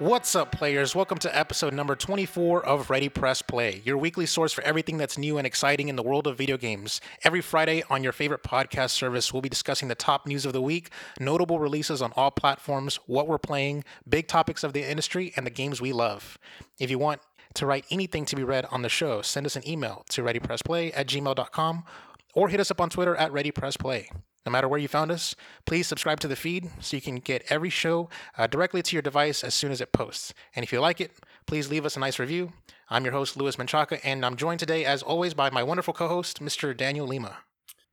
What's up, players? Welcome to episode number 24 of Ready Press Play, your weekly source for everything that's new and exciting in the world of video games. Every Friday on your favorite podcast service, we'll be discussing the top news of the week, notable releases on all platforms, what we're playing, big topics of the industry, and the games we love. If you want to write anything to be read on the show, send us an email to readypressplay at gmail.com or hit us up on Twitter at readypressplay. No matter where you found us, please subscribe to the feed so you can get every show uh, directly to your device as soon as it posts. And if you like it, please leave us a nice review. I'm your host, Louis Menchaca, and I'm joined today, as always, by my wonderful co host, Mr. Daniel Lima.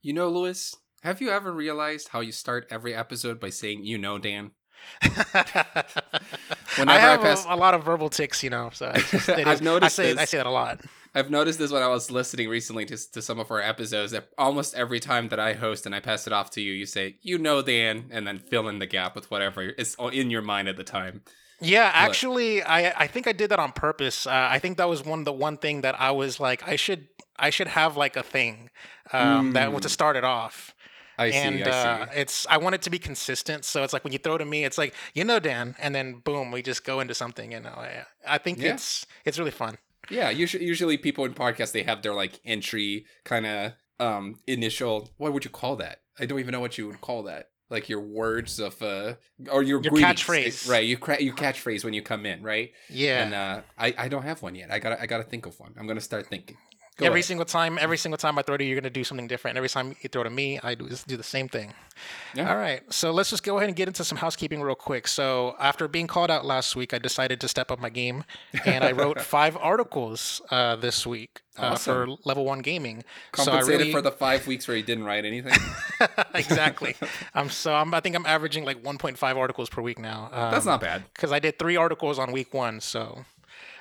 You know, Louis, have you ever realized how you start every episode by saying, you know, Dan? I have pass... a, a, lot of verbal tics, you know. So just, I've noticed. I say. I say that a lot. I've noticed this when I was listening recently to, to some of our episodes that almost every time that I host and I pass it off to you, you say, you know, Dan, and then fill in the gap with whatever is in your mind at the time. Yeah, actually, I I think I did that on purpose. Uh, I think that was one the one thing that I was like, I should I should have like a thing um, mm. that to start it off. I see. And I uh, it's I want it to be consistent. So it's like when you throw to me, it's like you know Dan, and then boom, we just go into something. You know, I, I think yeah. it's it's really fun. Yeah, usually, usually people in podcasts they have their like entry kind of um initial. What would you call that? I don't even know what you would call that. Like your words of uh or your, your catchphrase, right? You cra- you catchphrase when you come in, right? Yeah. And uh, I I don't have one yet. I gotta I got to think of one. I'm gonna start thinking. Go every ahead. single time, every single time I throw to you, you're gonna do something different. Every time you throw to me, I do do the same thing. Yeah. All right, so let's just go ahead and get into some housekeeping real quick. So after being called out last week, I decided to step up my game, and I wrote five articles uh, this week uh, awesome. for Level One Gaming. Compensated so really... for the five weeks where he didn't write anything. exactly. um, so I'm, I think I'm averaging like 1.5 articles per week now. Um, That's not bad. Because I did three articles on week one, so.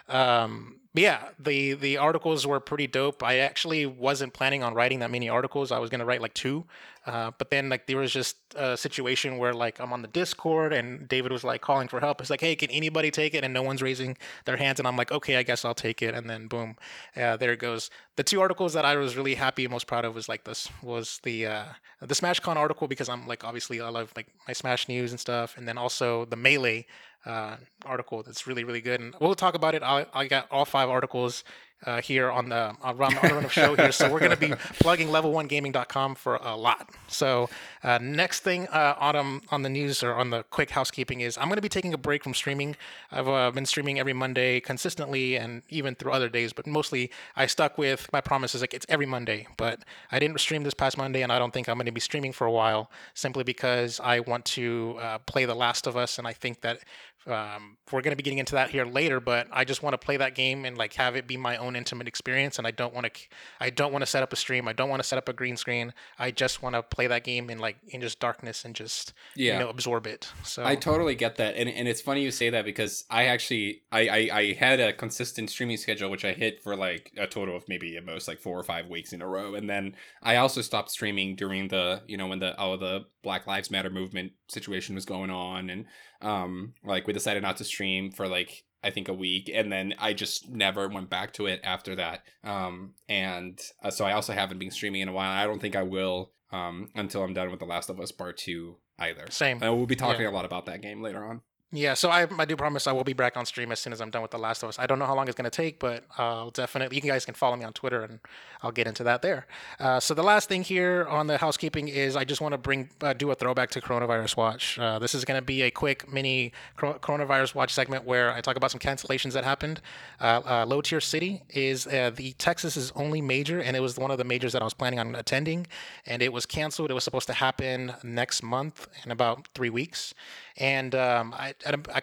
Um, yeah, the the articles were pretty dope. I actually wasn't planning on writing that many articles. I was gonna write like two, uh, but then like there was just a situation where like I'm on the Discord and David was like calling for help. It's like, hey, can anybody take it? And no one's raising their hands, and I'm like, okay, I guess I'll take it. And then boom, uh, there it goes. The two articles that I was really happy and most proud of was like this was the uh, the SmashCon article because I'm like obviously I love like my Smash news and stuff, and then also the Melee uh, article that's really really good and we'll talk about it. I, I got all five articles uh, here on the on the run of show here. So we're going to be plugging level1gaming.com for a lot. So uh, next thing uh, on, on the news or on the quick housekeeping is i'm going to be taking a break from streaming. I've uh, been streaming every monday consistently and even through other days but mostly i stuck with my promises like it's every monday but i didn't stream this past monday and i don't think i'm going to be streaming for a while simply because i want to uh, play the last of us and i think that um, we're going to be getting into that here later, but I just want to play that game and like have it be my own intimate experience. And I don't want to, I don't want to set up a stream. I don't want to set up a green screen. I just want to play that game in like in just darkness and just yeah. you know absorb it. So I totally get that, and and it's funny you say that because I actually I I, I had a consistent streaming schedule which I hit for like a total of maybe at most like four or five weeks in a row, and then I also stopped streaming during the you know when the all the Black Lives Matter movement situation was going on, and um like we decided not to stream for like I think a week, and then I just never went back to it after that. Um, and uh, so I also haven't been streaming in a while. I don't think I will um, until I'm done with The Last of Us Part Two either. Same. And we'll be talking yeah. a lot about that game later on. Yeah, so I, I do promise I will be back on stream as soon as I'm done with The Last of Us. I don't know how long it's going to take, but I'll definitely, you guys can follow me on Twitter and I'll get into that there. Uh, so the last thing here on the housekeeping is I just want to bring, uh, do a throwback to Coronavirus Watch. Uh, this is going to be a quick mini Coronavirus Watch segment where I talk about some cancellations that happened. Uh, uh, Low Tier City is uh, the Texas's only major, and it was one of the majors that I was planning on attending, and it was canceled. It was supposed to happen next month in about three weeks. And um, I, I, I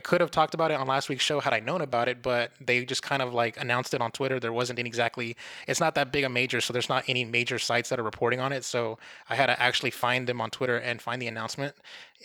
could have talked about it on last week's show had I known about it, but they just kind of like announced it on Twitter. There wasn't any exactly, it's not that big a major, so there's not any major sites that are reporting on it. So I had to actually find them on Twitter and find the announcement.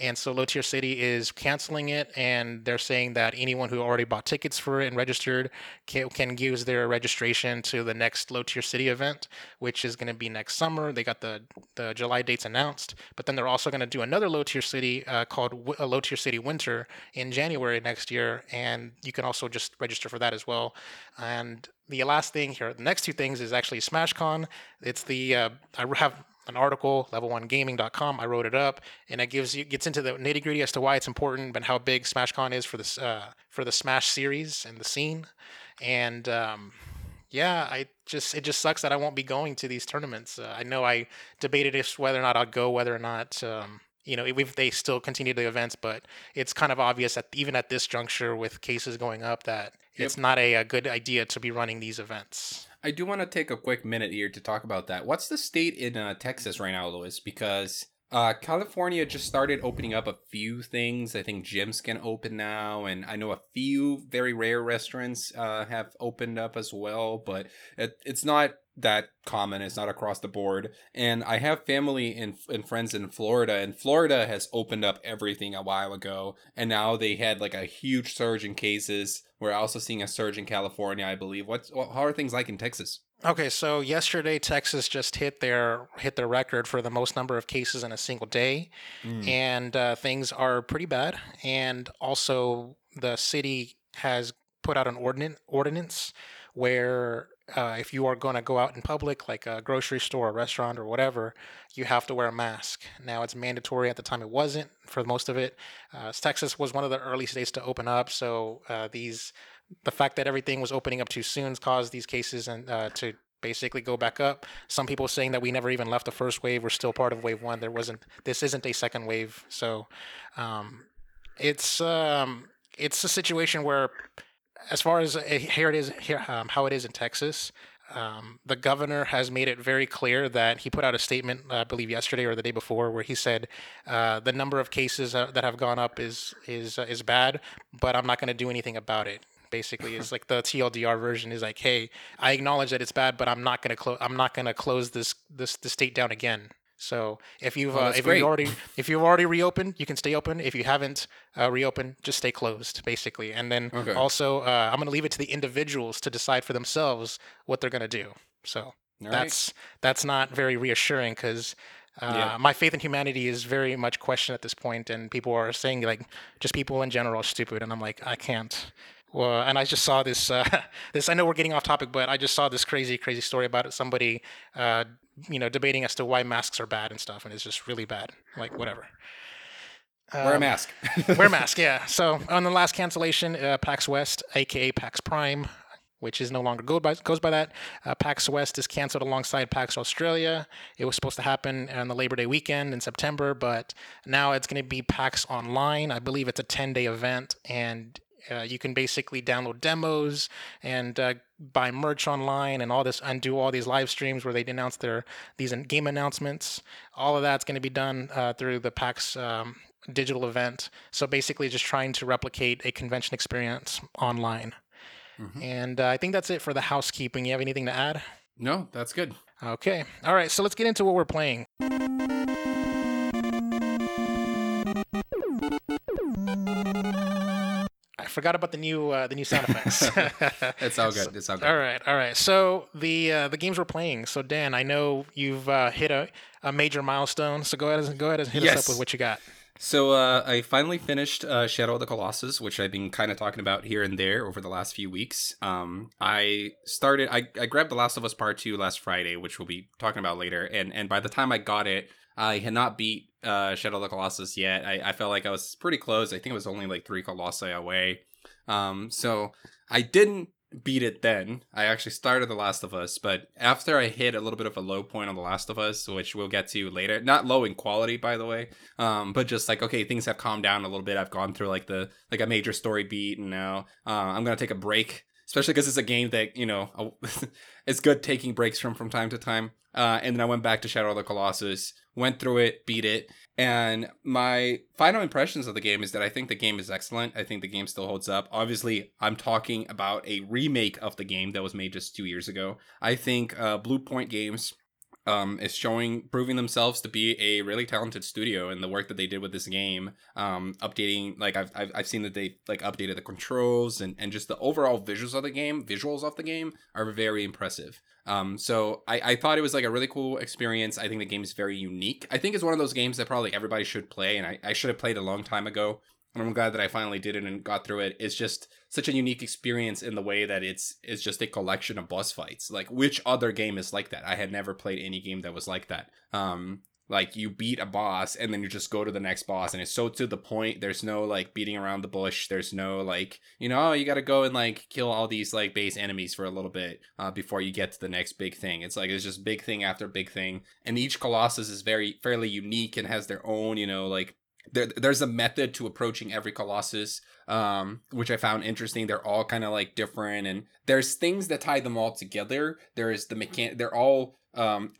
And so Low Tier City is canceling it, and they're saying that anyone who already bought tickets for it and registered can, can use their registration to the next Low Tier City event, which is going to be next summer. They got the, the July dates announced, but then they're also going to do another Low Tier City uh, called Low Tier City Winter in January next year, and you can also just register for that as well. And the last thing here, the next two things is actually SmashCon. It's the uh, I have an article, level1gaming.com. I wrote it up, and it gives you gets into the nitty gritty as to why it's important and how big SmashCon is for this uh, for the Smash series and the scene. And um, yeah, I just it just sucks that I won't be going to these tournaments. Uh, I know I debated if whether or not I'd go, whether or not um, you know if they still continue the events, but it's kind of obvious that even at this juncture with cases going up that yep. it's not a, a good idea to be running these events. I do want to take a quick minute here to talk about that. What's the state in uh, Texas right now, Louis? Because uh, California just started opening up a few things. I think gyms can open now, and I know a few very rare restaurants uh, have opened up as well. But it, it's not that common. It's not across the board. And I have family and, and friends in Florida, and Florida has opened up everything a while ago. And now they had like a huge surge in cases. We're also seeing a surge in California, I believe. What's how are things like in Texas? Okay, so yesterday Texas just hit their hit their record for the most number of cases in a single day, mm. and uh, things are pretty bad. And also, the city has put out an ordinance ordinance where uh, if you are going to go out in public, like a grocery store, a restaurant, or whatever, you have to wear a mask. Now it's mandatory. At the time, it wasn't for most of it. Uh, Texas was one of the early states to open up, so uh, these the fact that everything was opening up too soon caused these cases and uh, to basically go back up. Some people saying that we never even left the first wave. We're still part of wave one. There wasn't. This isn't a second wave. So um, it's um, it's a situation where as far as uh, here it is here um, how it is in Texas. Um, the governor has made it very clear that he put out a statement, uh, I believe yesterday or the day before, where he said uh, the number of cases uh, that have gone up is is uh, is bad, but I'm not going to do anything about it. Basically, is like the TLDR version is like, hey, I acknowledge that it's bad, but I'm not going to close. I'm not going to close this this the state down again. So if you've uh, if you already if you've already reopened, you can stay open. If you haven't uh, reopened, just stay closed, basically. And then okay. also, uh, I'm going to leave it to the individuals to decide for themselves what they're going to do. So All that's right. that's not very reassuring because. Uh, yeah. My faith in humanity is very much questioned at this point, and people are saying like just people in general are stupid, and I'm like I can't. Well, and I just saw this. Uh, this I know we're getting off topic, but I just saw this crazy, crazy story about somebody uh, you know, debating as to why masks are bad and stuff, and it's just really bad. Like whatever. Um, wear a um, mask. wear a mask, yeah. So on the last cancellation, uh, PAX West, aka PAX Prime, which is no longer go by, goes by that. Uh, PAX West is canceled alongside PAX Australia. It was supposed to happen on the Labor Day weekend in September, but now it's going to be PAX Online. I believe it's a 10 day event, and uh, you can basically download demos and uh, buy merch online and all this and do all these live streams where they announce their these game announcements. All of that's going to be done uh, through the PAX um, digital event. So basically, just trying to replicate a convention experience online. Mm-hmm. And uh, I think that's it for the housekeeping. You have anything to add? No, that's good. Okay. All right. So let's get into what we're playing. Forgot about the new uh, the new sound effects. it's all good. It's all good. All right, all right. So the uh, the games we're playing. So Dan, I know you've uh, hit a, a major milestone. So go ahead and go ahead and hit yes. us up with what you got. So uh, I finally finished uh, Shadow of the Colossus, which I've been kind of talking about here and there over the last few weeks. Um, I started. I, I grabbed The Last of Us Part Two last Friday, which we'll be talking about later. And and by the time I got it, I had not beat uh, Shadow of the Colossus yet. I, I felt like I was pretty close. I think it was only like three Colossi away. Um, so I didn't beat it then. I actually started The Last of Us, but after I hit a little bit of a low point on The Last of Us, which we'll get to later, not low in quality, by the way, um, but just like okay, things have calmed down a little bit. I've gone through like the like a major story beat, and now uh, I'm gonna take a break especially because it's a game that you know it's good taking breaks from from time to time. Uh, and then I went back to Shadow of the Colossus, went through it, beat it, and my final impressions of the game is that I think the game is excellent. I think the game still holds up. Obviously, I'm talking about a remake of the game that was made just two years ago. I think uh, Bluepoint Games um, is showing proving themselves to be a really talented studio and the work that they did with this game um, updating like I've, I've, I've seen that they like updated the controls and, and just the overall visuals of the game visuals of the game are very impressive. Um, so I, I thought it was like a really cool experience. I think the game is very unique. I think it's one of those games that probably everybody should play and i, I should have played a long time ago and I'm glad that I finally did it and got through it. It's just such a unique experience in the way that it's it's just a collection of boss fights. Like which other game is like that? I had never played any game that was like that. Um, like you beat a boss and then you just go to the next boss and it's so to the point there's no like beating around the bush there's no like you know oh, you got to go and like kill all these like base enemies for a little bit uh, before you get to the next big thing it's like it's just big thing after big thing and each colossus is very fairly unique and has their own you know like there, there's a method to approaching every colossus um, which i found interesting. They're all kind of like different and there's things that tie them all together. There is the mechanic they're all um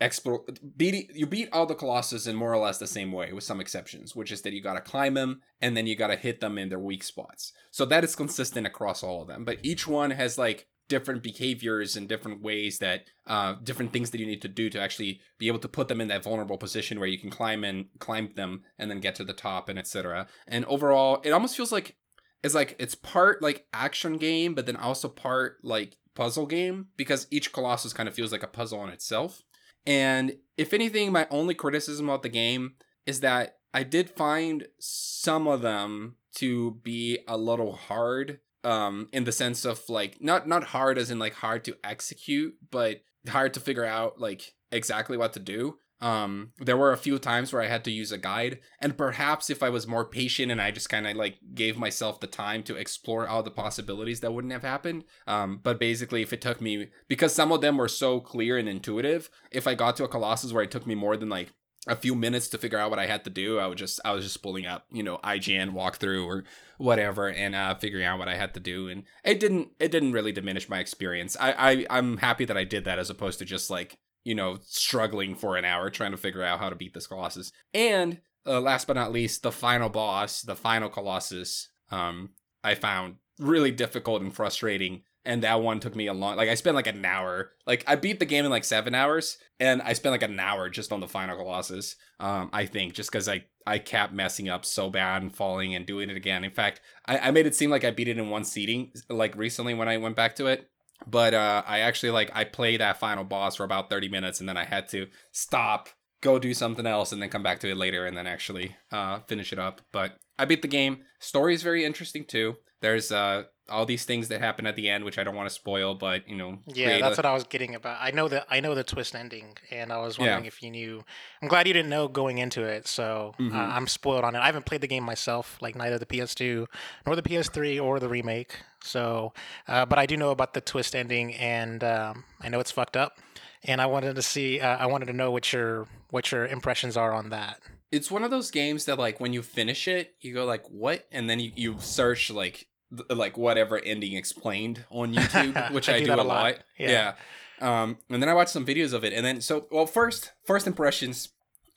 you beat all the colossus in more or less the same way with some exceptions which is that you got to climb them and then you got to hit them in their weak spots. So that is consistent across all of them but each one has like different behaviors and different ways that uh different things that you need to do to actually be able to put them in that vulnerable position where you can climb and climb them and then get to the top and etc and overall it almost feels like it's like it's part like action game but then also part like puzzle game because each colossus kind of feels like a puzzle on itself. And if anything, my only criticism about the game is that I did find some of them to be a little hard um in the sense of like not not hard as in like hard to execute but hard to figure out like exactly what to do. Um there were a few times where i had to use a guide and perhaps if i was more patient and i just kind of like gave myself the time to explore all the possibilities that wouldn't have happened um but basically if it took me because some of them were so clear and intuitive if i got to a colossus where it took me more than like a few minutes to figure out what I had to do. I would just I was just pulling up, you know, IGN walkthrough or whatever and uh figuring out what I had to do and it didn't it didn't really diminish my experience. I, I I'm happy that I did that as opposed to just like you know, struggling for an hour trying to figure out how to beat this Colossus. And uh, last but not least, the final boss, the final Colossus, um, I found really difficult and frustrating. And that one took me a long, like I spent like an hour. Like I beat the game in like seven hours, and I spent like an hour just on the final Colossus. Um, I think just because I I kept messing up so bad and falling and doing it again. In fact, I, I made it seem like I beat it in one seating, like recently when I went back to it but uh, I actually like I played that final boss for about 30 minutes and then I had to stop, go do something else, and then come back to it later and then actually uh, finish it up. But I beat the game. Story is very interesting too. There's uh, all these things that happen at the end, which I don't want to spoil, but you know. Yeah, that's a... what I was getting about. I know that I know the twist ending, and I was wondering yeah. if you knew. I'm glad you didn't know going into it, so mm-hmm. uh, I'm spoiled on it. I haven't played the game myself, like neither the PS2 nor the PS3 or the remake. So, uh, but I do know about the twist ending, and um, I know it's fucked up. And I wanted to see, uh, I wanted to know what your what your impressions are on that. It's one of those games that, like, when you finish it, you go like, "What?" and then you, you search like like whatever ending explained on YouTube, which I, I do, do a lot. lot. Yeah. yeah. Um, and then I watched some videos of it, and then so well, first first impressions.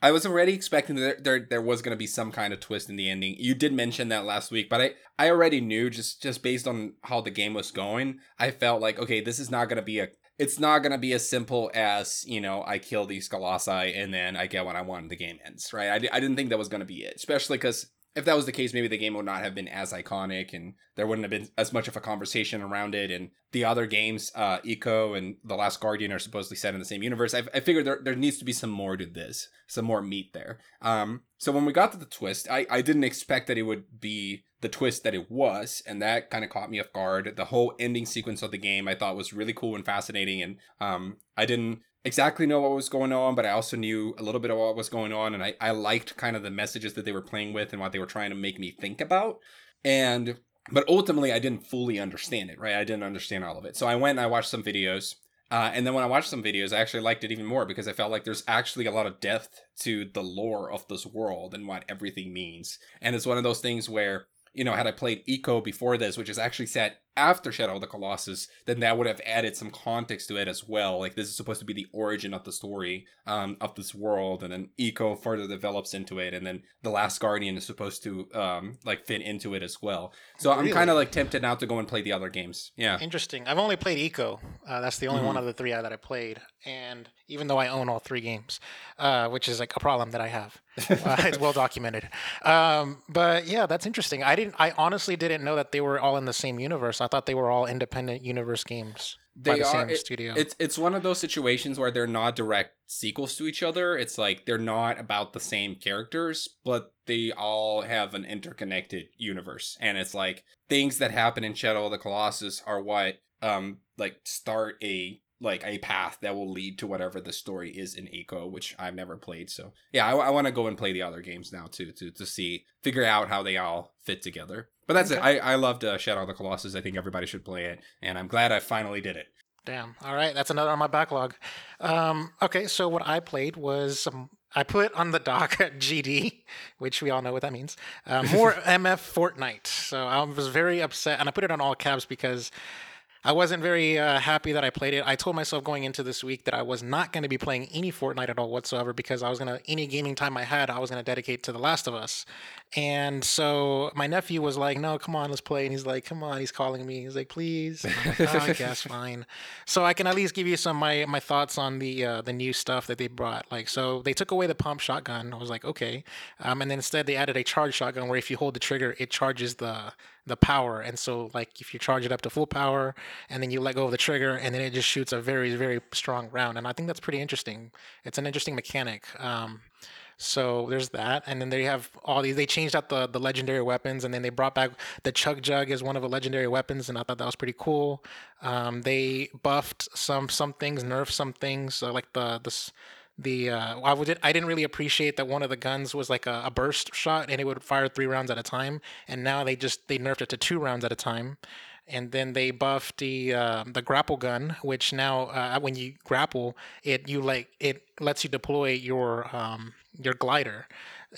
I was already expecting that there, there, there was going to be some kind of twist in the ending. You did mention that last week, but I, I already knew just just based on how the game was going. I felt like okay, this is not going to be a it's not going to be as simple as you know i kill these colossi and then i get what i want and the game ends right i, I didn't think that was going to be it especially because if that was the case, maybe the game would not have been as iconic and there wouldn't have been as much of a conversation around it. And the other games, uh, Ico and The Last Guardian, are supposedly set in the same universe. I, I figured there, there needs to be some more to this, some more meat there. Um, so when we got to the twist, I, I didn't expect that it would be the twist that it was, and that kind of caught me off guard. The whole ending sequence of the game I thought was really cool and fascinating, and um, I didn't exactly know what was going on, but I also knew a little bit of what was going on, and I, I liked kind of the messages that they were playing with and what they were trying to make me think about. And but ultimately, I didn't fully understand it, right? I didn't understand all of it. So I went and I watched some videos. Uh, and then when I watched some videos, I actually liked it even more because I felt like there's actually a lot of depth to the lore of this world and what everything means. And it's one of those things where, you know, had I played Ico before this, which is actually set after Shadow of the Colossus, then that would have added some context to it as well. Like this is supposed to be the origin of the story um, of this world, and then Ico further develops into it, and then the Last Guardian is supposed to um, like fit into it as well. So really? I'm kind of like tempted now to go and play the other games. Yeah, interesting. I've only played Ico. Uh, that's the only mm-hmm. one of the three that I played, and even though I own all three games, uh, which is like a problem that I have, uh, it's well documented. Um, but yeah, that's interesting. I didn't. I honestly didn't know that they were all in the same universe. I thought they were all independent universe games they by the are same it- studio. It's it's one of those situations where they're not direct sequels to each other. It's like they're not about the same characters, but they all have an interconnected universe. And it's like things that happen in Shadow of the Colossus are what um like start a like a path that will lead to whatever the story is in Ico, which I've never played. So yeah, I, I want to go and play the other games now too to to see figure out how they all fit together. But that's it. I I loved uh, Shadow of the Colossus. I think everybody should play it, and I'm glad I finally did it. Damn. All right, that's another on my backlog. Um, okay, so what I played was um, I put on the dock GD, which we all know what that means. Uh, more MF Fortnite. So I was very upset, and I put it on all caps because I wasn't very uh, happy that I played it. I told myself going into this week that I was not going to be playing any Fortnite at all whatsoever because I was going to any gaming time I had I was going to dedicate to The Last of Us. And so my nephew was like, "No, come on, let's play." And he's like, "Come on," he's calling me. He's like, "Please." Like, oh, I guess fine. So I can at least give you some my my thoughts on the uh, the new stuff that they brought. Like, so they took away the pump shotgun. I was like, okay, um, and then instead they added a charge shotgun where if you hold the trigger, it charges the the power. And so like if you charge it up to full power and then you let go of the trigger and then it just shoots a very very strong round. And I think that's pretty interesting. It's an interesting mechanic. Um, so there's that, and then they have all these. They changed out the the legendary weapons, and then they brought back the Chug Jug as one of the legendary weapons, and I thought that was pretty cool. Um, they buffed some some things, nerfed some things, like the the s- the uh, I would I didn't really appreciate that one of the guns was like a, a burst shot, and it would fire three rounds at a time, and now they just they nerfed it to two rounds at a time. And then they buffed the uh, the grapple gun, which now uh, when you grapple, it you like it lets you deploy your um, your glider,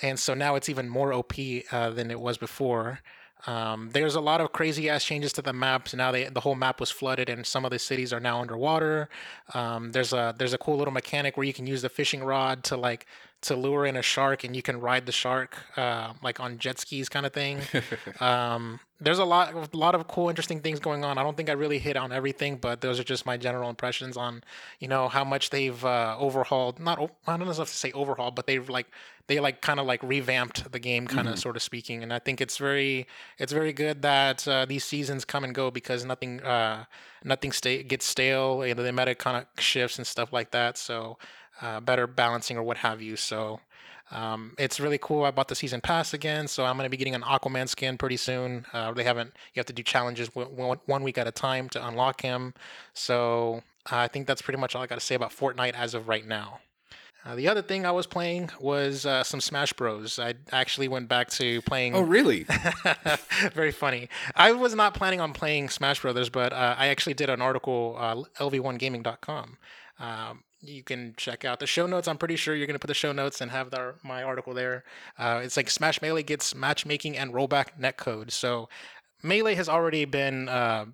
and so now it's even more OP uh, than it was before. Um, there's a lot of crazy ass changes to the maps. Now they the whole map was flooded, and some of the cities are now underwater. Um, there's a there's a cool little mechanic where you can use the fishing rod to like to lure in a shark, and you can ride the shark uh, like on jet skis kind of thing. Um, there's a lot, a lot of cool, interesting things going on. I don't think I really hit on everything, but those are just my general impressions on, you know, how much they've uh, overhauled. Not, I don't know if to say overhaul but they've like, they like kind of like revamped the game, kind of sort of speaking. And I think it's very, it's very good that uh, these seasons come and go because nothing, uh, nothing stay gets stale. You know, the meta kind of shifts and stuff like that. So, uh, better balancing or what have you. So. Um, it's really cool. I bought the season pass again, so I'm going to be getting an Aquaman skin pretty soon. Uh, they haven't. You have to do challenges one one week at a time to unlock him. So I think that's pretty much all I got to say about Fortnite as of right now. Uh, the other thing I was playing was uh, some Smash Bros. I actually went back to playing. Oh, really? Very funny. I was not planning on playing Smash Brothers, but uh, I actually did an article, uh, lv1gaming.com. Um, you can check out the show notes. I'm pretty sure you're going to put the show notes and have the, my article there. Uh, it's like Smash Melee gets matchmaking and rollback netcode. So Melee has already been uh,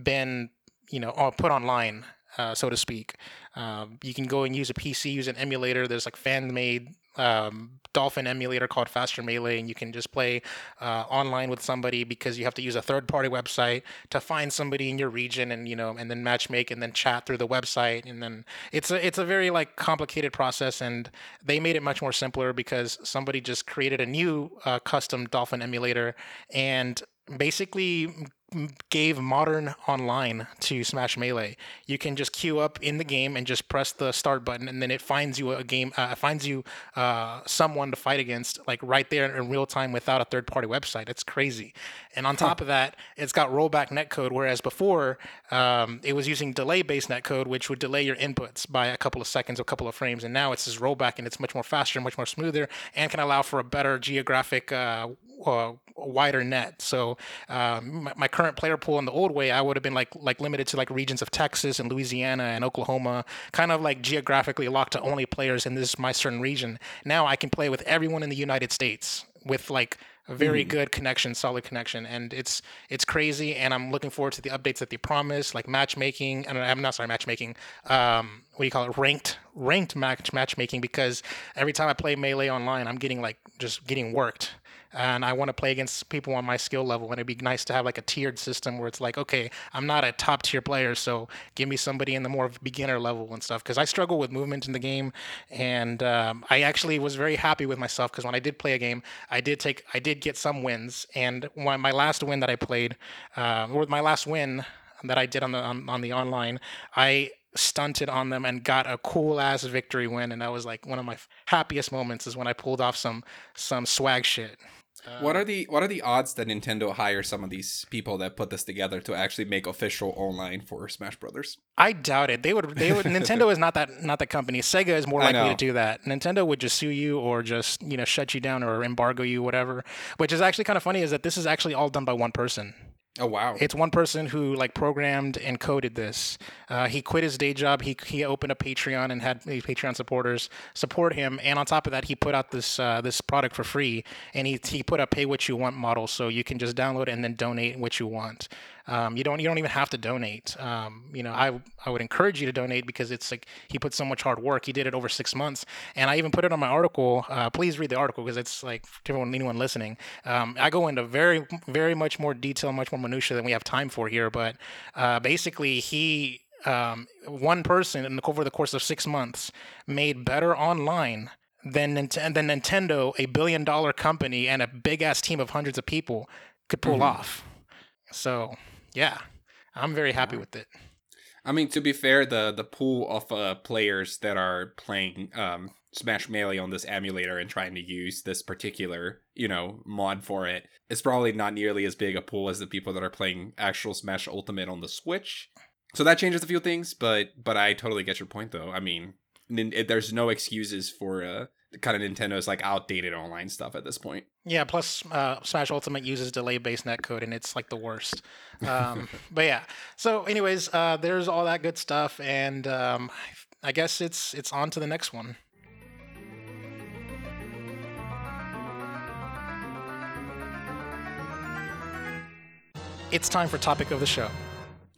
been you know uh, put online, uh, so to speak. Um, you can go and use a PC, use an emulator. There's like fan made um, Dolphin emulator called Faster Melee, and you can just play uh, online with somebody because you have to use a third party website to find somebody in your region, and you know, and then matchmake and then chat through the website, and then it's a it's a very like complicated process, and they made it much more simpler because somebody just created a new uh, custom Dolphin emulator and basically gave modern online to Smash Melee. You can just queue up in the game and just press the start button, and then it finds you a game, uh, finds you uh, someone to fight against, like right there in real time without a third party website. It's crazy. And on top of that, it's got rollback netcode, whereas before um, it was using delay based netcode, which would delay your inputs by a couple of seconds, a couple of frames. And now it's this rollback, and it's much more faster, much more smoother, and can allow for a better geographic. Uh, uh, wider net. So um, my, my current player pool in the old way, I would have been like like limited to like regions of Texas and Louisiana and Oklahoma, kind of like geographically locked to only players in this my certain region. Now I can play with everyone in the United States with like a very good connection, solid connection, and it's it's crazy. And I'm looking forward to the updates that they promise, like matchmaking. And I'm not sorry, matchmaking, um, what do you call it ranked ranked match matchmaking because every time I play melee online, I'm getting like just getting worked and I want to play against people on my skill level. And it'd be nice to have like a tiered system where it's like, okay, I'm not a top tier player, so give me somebody in the more beginner level and stuff. Because I struggle with movement in the game, and um, I actually was very happy with myself because when I did play a game, I did take, I did get some wins, and my last win that I played, uh, or my last win that I did on the on, on the online, I stunted on them and got a cool ass victory win and that was like one of my happiest moments is when I pulled off some some swag shit what are um, the what are the odds that Nintendo hire some of these people that put this together to actually make official online for Smash Brothers? I doubt it. They would. They would. Nintendo is not that not the company. Sega is more likely to do that. Nintendo would just sue you or just you know shut you down or embargo you, whatever. Which is actually kind of funny. Is that this is actually all done by one person. Oh wow! It's one person who like programmed and coded this. Uh, he quit his day job. He he opened a Patreon and had Patreon supporters support him. And on top of that, he put out this uh, this product for free. And he he put a pay what you want model, so you can just download and then donate what you want. Um, you don't you don't even have to donate. Um, you know, I I would encourage you to donate because it's like he put so much hard work. He did it over six months, and I even put it on my article. Uh, please read the article because it's like to everyone anyone listening. Um, I go into very very much more detail, much more minutia than we have time for here. But uh, basically, he um, one person over the course of six months made better online than, than Nintendo, a billion dollar company and a big ass team of hundreds of people could pull mm-hmm. off. So yeah, I'm very happy with it. I mean, to be fair, the the pool of uh, players that are playing um, Smash Melee on this emulator and trying to use this particular, you know, mod for it is probably not nearly as big a pool as the people that are playing actual Smash Ultimate on the Switch. So that changes a few things, but but I totally get your point though. I mean, there's no excuses for uh, kind of Nintendo's like outdated online stuff at this point. Yeah, plus uh, Smash Ultimate uses delay-based netcode, and it's like the worst. Um, but yeah, so anyways, uh, there's all that good stuff, and um, I guess it's it's on to the next one. It's time for topic of the show.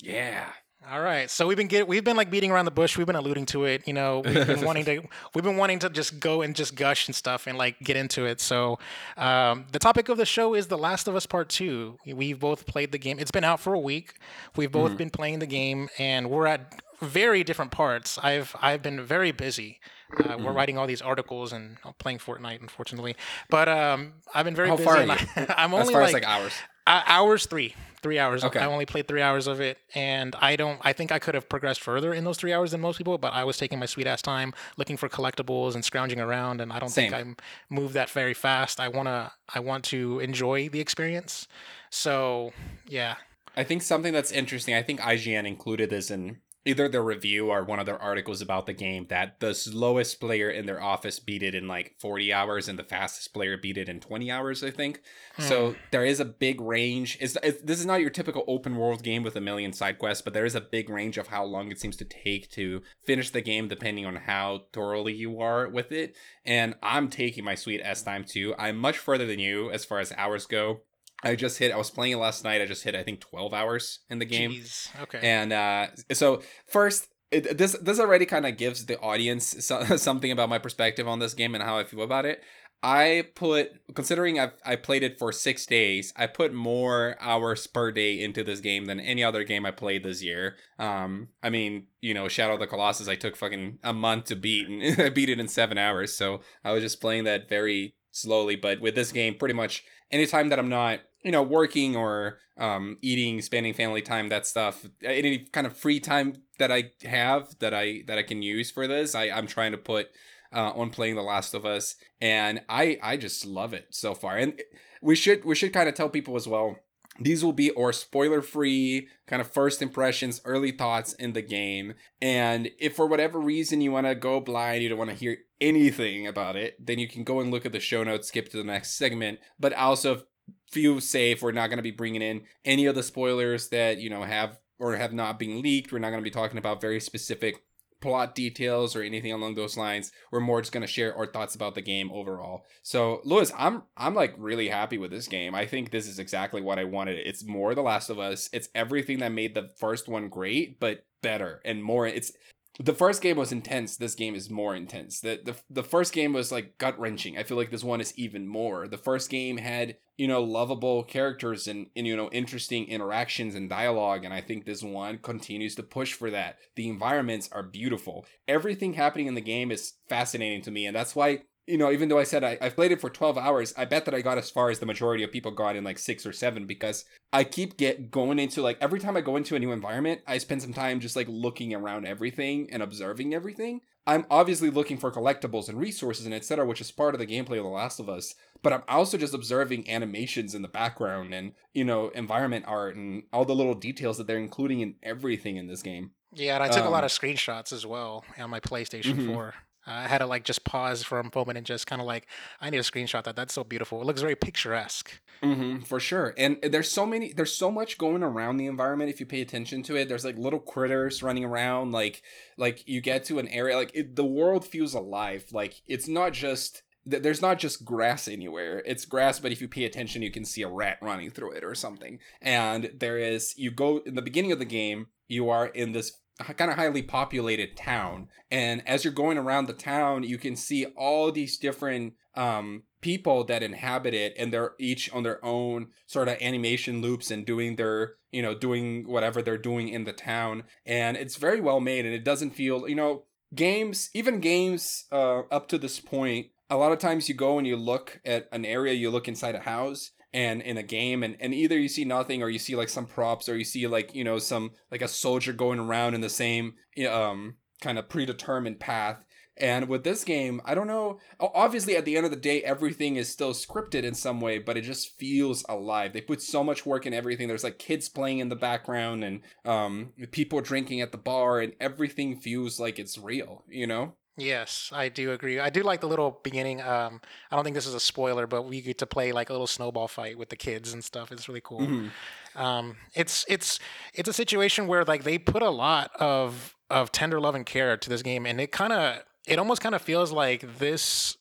Yeah. All right, so we've been get, we've been like beating around the bush. We've been alluding to it. You know, we've been wanting to we've been wanting to just go and just gush and stuff and like get into it. So, um, the topic of the show is The Last of Us Part Two. We've both played the game. It's been out for a week. We've both mm-hmm. been playing the game, and we're at very different parts. I've I've been very busy. Uh, mm-hmm. We're writing all these articles and playing Fortnite, unfortunately. But um, I've been very How busy. Far are you? I, am only like, as, like hours. Uh, hours three three hours. Okay. I only played three hours of it, and I don't. I think I could have progressed further in those three hours than most people, but I was taking my sweet ass time looking for collectibles and scrounging around, and I don't Same. think I moved that very fast. I wanna. I want to enjoy the experience. So yeah. I think something that's interesting. I think IGN included this in either their review or one of their articles about the game that the slowest player in their office beat it in like 40 hours and the fastest player beat it in 20 hours i think. Hmm. so there is a big range. It's, it's, this is not your typical open world game with a million side quests but there is a big range of how long it seems to take to finish the game depending on how thoroughly you are with it. And i'm taking my sweet s time too. I'm much further than you as far as hours go I just hit. I was playing it last night. I just hit. I think twelve hours in the game. Jeez. Okay. And uh, so first, it, this this already kind of gives the audience so, something about my perspective on this game and how I feel about it. I put considering I've I played it for six days. I put more hours per day into this game than any other game I played this year. Um, I mean, you know, Shadow of the Colossus. I took fucking a month to beat, and I beat it in seven hours. So I was just playing that very slowly. But with this game, pretty much anytime that I'm not, you know, working or um, eating, spending family time, that stuff, any kind of free time that I have that I that I can use for this, I, I'm trying to put uh, on playing The Last of Us, and I I just love it so far. And we should we should kind of tell people as well these will be our spoiler free kind of first impressions, early thoughts in the game. And if for whatever reason you want to go blind, you don't want to hear anything about it, then you can go and look at the show notes, skip to the next segment. But also feel safe. We're not going to be bringing in any of the spoilers that, you know, have or have not been leaked. We're not going to be talking about very specific plot details or anything along those lines. We're more just gonna share our thoughts about the game overall. So, Louis, I'm I'm like really happy with this game. I think this is exactly what I wanted. It's more The Last of Us. It's everything that made the first one great, but better and more. It's the first game was intense. This game is more intense. The the, the first game was like gut wrenching. I feel like this one is even more. The first game had you know lovable characters and, and you know interesting interactions and dialogue, and I think this one continues to push for that. The environments are beautiful. Everything happening in the game is fascinating to me, and that's why you know, even though I said I, I played it for 12 hours, I bet that I got as far as the majority of people got in like six or seven because I keep get going into like every time I go into a new environment, I spend some time just like looking around everything and observing everything. I'm obviously looking for collectibles and resources and etc., which is part of the gameplay of The Last of Us. But I'm also just observing animations in the background and you know environment art and all the little details that they're including in everything in this game. Yeah, and I took um, a lot of screenshots as well on my PlayStation mm-hmm. 4. I had to like just pause for a moment and just kind of like, I need a screenshot that. That's so beautiful. It looks very picturesque. Mm-hmm, for sure. And there's so many, there's so much going around the environment if you pay attention to it. There's like little critters running around. Like, like you get to an area, like it, the world feels alive. Like it's not just there's not just grass anywhere. It's grass, but if you pay attention, you can see a rat running through it or something. And there is, you go in the beginning of the game, you are in this kind of highly populated town. And as you're going around the town you can see all these different um, people that inhabit it and they're each on their own sort of animation loops and doing their you know doing whatever they're doing in the town. And it's very well made and it doesn't feel you know games even games uh, up to this point a lot of times you go and you look at an area you look inside a house and in a game and, and either you see nothing or you see like some props or you see like you know some like a soldier going around in the same um kind of predetermined path. And with this game i don't know obviously at the end of the day everything is still scripted in some way but it just feels alive. They put so much work in everything. There's like kids playing in the background and um people drinking at the bar and everything feels like it's real you know Yes, I do agree. I do like the little beginning. Um, I don't think this is a spoiler, but we get to play like a little snowball fight with the kids and stuff. It's really cool. Mm-hmm. Um, it's it's it's a situation where like they put a lot of of tender love and care to this game, and it kind of it almost kind of feels like this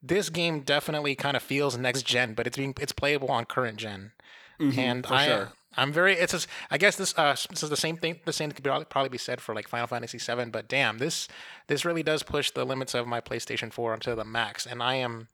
this game definitely kind of feels next gen, but it's being it's playable on current general mm-hmm, and I sure. I'm very. It's. Just, I guess this. Uh, this is the same thing. The same could probably be said for like Final Fantasy VII. But damn, this this really does push the limits of my PlayStation 4 onto the max. And I am,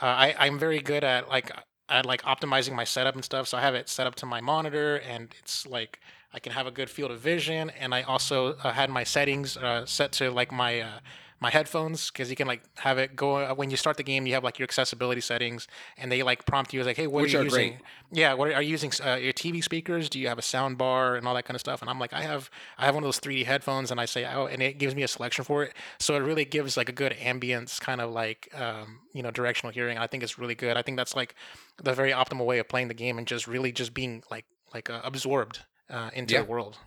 uh, I I'm very good at like at like optimizing my setup and stuff. So I have it set up to my monitor, and it's like I can have a good field of vision. And I also uh, had my settings uh, set to like my uh, my headphones because you can like have it go uh, when you start the game. You have like your accessibility settings, and they like prompt you like, "Hey, what Which are you are using?" Great. Yeah, what are, are you using? Uh, your TV speakers? Do you have a sound bar and all that kind of stuff? And I'm like, I have I have one of those 3D headphones, and I say, oh, and it gives me a selection for it. So it really gives like a good ambience kind of like um, you know directional hearing. I think it's really good. I think that's like the very optimal way of playing the game and just really just being like like uh, absorbed uh, into yeah. the world.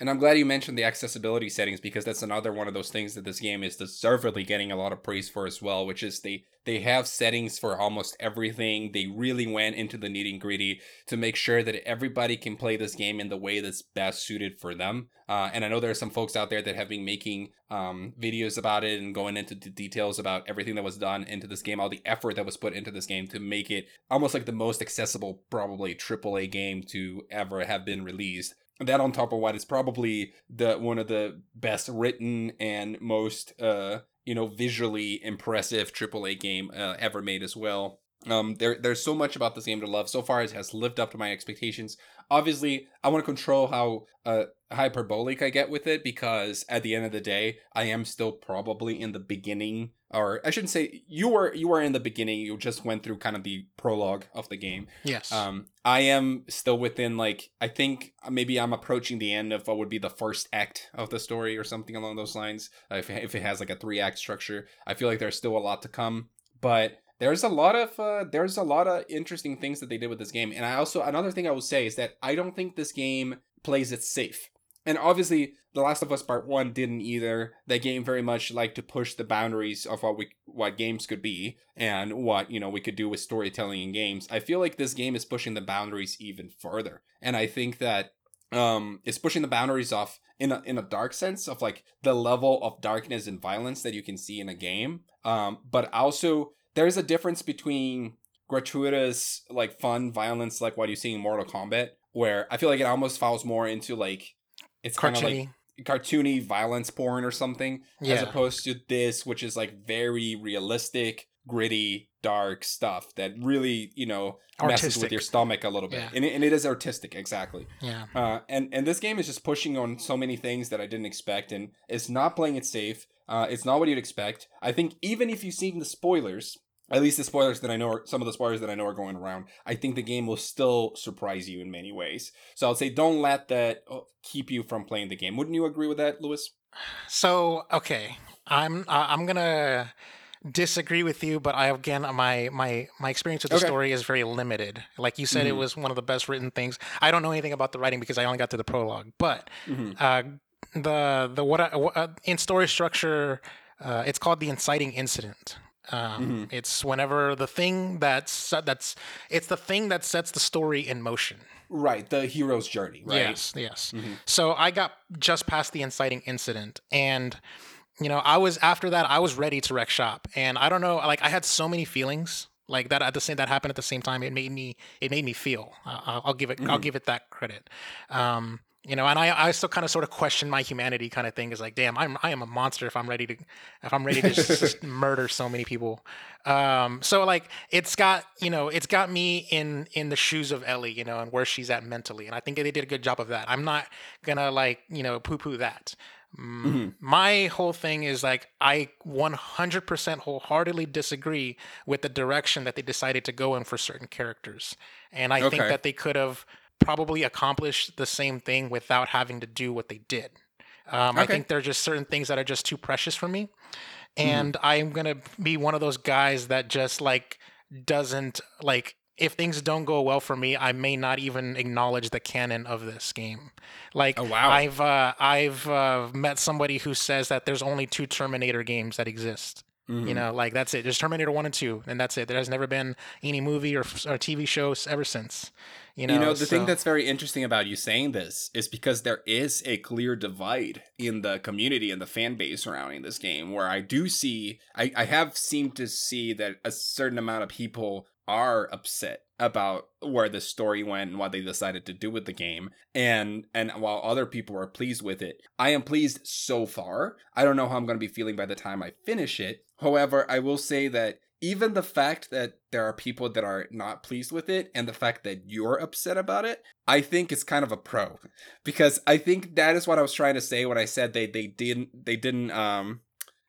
And I'm glad you mentioned the accessibility settings because that's another one of those things that this game is deservedly getting a lot of praise for as well, which is they they have settings for almost everything. They really went into the nitty gritty to make sure that everybody can play this game in the way that's best suited for them. Uh, and I know there are some folks out there that have been making um, videos about it and going into the details about everything that was done into this game, all the effort that was put into this game to make it almost like the most accessible, probably AAA game to ever have been released that on top of what is probably the one of the best written and most uh you know visually impressive AAA game uh, ever made as well. Um, there there's so much about this game to love. So far, it has lived up to my expectations. Obviously, I want to control how uh, hyperbolic I get with it because at the end of the day, I am still probably in the beginning or I shouldn't say you were you were in the beginning. You just went through kind of the prologue of the game. Yes. Um, I am still within like I think maybe I'm approaching the end of what would be the first act of the story or something along those lines. Uh, if if it has like a three act structure, I feel like there's still a lot to come, but. There's a lot of uh, there's a lot of interesting things that they did with this game, and I also another thing I will say is that I don't think this game plays it safe. And obviously, The Last of Us Part One didn't either. That game very much liked to push the boundaries of what we what games could be and what you know we could do with storytelling in games. I feel like this game is pushing the boundaries even further, and I think that um it's pushing the boundaries off in a in a dark sense of like the level of darkness and violence that you can see in a game. Um, but also there's a difference between gratuitous like fun violence like what you see in Mortal Kombat, where I feel like it almost falls more into like it's kind of like cartoony violence porn or something, as opposed to this, which is like very realistic, gritty, dark stuff that really you know messes with your stomach a little bit, Yeah. and, it, and it is artistic exactly. Yeah. Uh, and and this game is just pushing on so many things that I didn't expect, and it's not playing it safe. Uh, it's not what you'd expect. I think even if you've seen the spoilers, at least the spoilers that I know, are, some of the spoilers that I know are going around, I think the game will still surprise you in many ways. So I'll say don't let that uh, keep you from playing the game. Wouldn't you agree with that, Louis? So okay, I'm uh, I'm gonna disagree with you, but I again my my my experience with the Okay. story is very limited. Like you said, it Mhm. was one of the best written things. I don't know anything about the writing because I only got to the prologue, but Mm-hmm. uh, the the what, I, what uh, in story structure, uh, it's called the inciting incident. Um, Mhm. It's whenever the thing that's that's it's the thing that sets the story in motion. Right, the hero's journey, right? Yes, yes. Mhm. So I got just past the inciting incident, and you know, I was after that, I was ready to wreck shop, and I don't know, like I had so many feelings like that at the same that happened at the same time. It made me, it made me feel. Uh, I'll, I'll give it, I'll Mhm. give it that credit. Um, you know, and I, I still kind of sort of question my humanity, kind of thing. Is like, damn, I'm, I am a monster if I'm ready to, if I'm ready to just, just murder so many people. Um, so like, it's got, you know, it's got me in in the shoes of Ellie, you know, and where she's at mentally, and I think they did a good job of that. I'm not gonna like, you know, poo poo that. Mm, Mhm. My whole thing is like, I 100% wholeheartedly disagree with the direction that they decided to go in for certain characters, and I think that they could have probably accomplished the same thing without having to do what they did. Um, I think there are just certain things that are just too precious for me, Mm-hmm. and I'm gonna be one of those guys that just like doesn't like if things don't go well for me, I may not even acknowledge the canon of this game. Like Oh, wow. I've uh, I've uh, met somebody who says that there's only two Terminator games that exist. Mhm. You know, like that's it. There's Terminator one and two, and that's it. There has never been any movie or, or TV shows ever since. You know, you know the thing that's very interesting about you saying this is because there is a clear divide in the community and the fan base surrounding this game where i do see i, I have seemed to see that a certain amount of people are upset about where the story went and what they decided to do with the game. And and while other people are pleased with it i am pleased so far. I don't know how i'm going to be feeling by the time i finish it. However i will say that even the fact that there are people that are not pleased with it and the fact that you're upset about it i think is kind of a pro. Because i think that is what i was trying to say when i said they they didn't they didn't um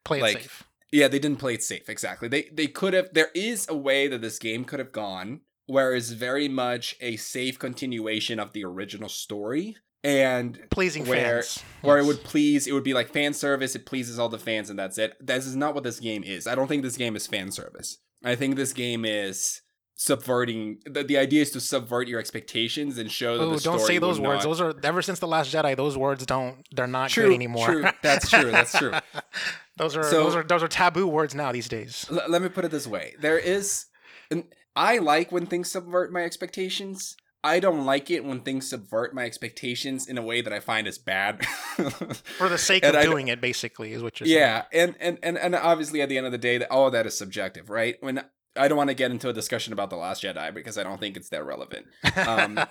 play it like, safe. Yeah, they didn't play it safe. Exactly. They they could have. There is a way that this game could have gone, where it's very much a safe continuation of the original story, and Pleasing where- fans. where it would please. It would be like fan service. It pleases all the fans, and that's it. This is not what this game is. I don't think this game is fan service. I think this game is subverting. The, the idea is to subvert your expectations and show that Oh, the don't story say those words. not- Those are ever since the Last Jedi. Those words don't. They're not True, good anymore. true. That's true, that's true. those are So- those are those are taboo words now these days. L- let me put it this way there is and i like when things subvert my expectations i don't like it when things subvert my expectations in a way that i find is bad For the sake of I- doing it, basically, is what you're saying. yeah and, and and and obviously at the end of the day that all of that is subjective right when i don't want to get into a discussion about the last jedi because i don't think it's that relevant Um, right.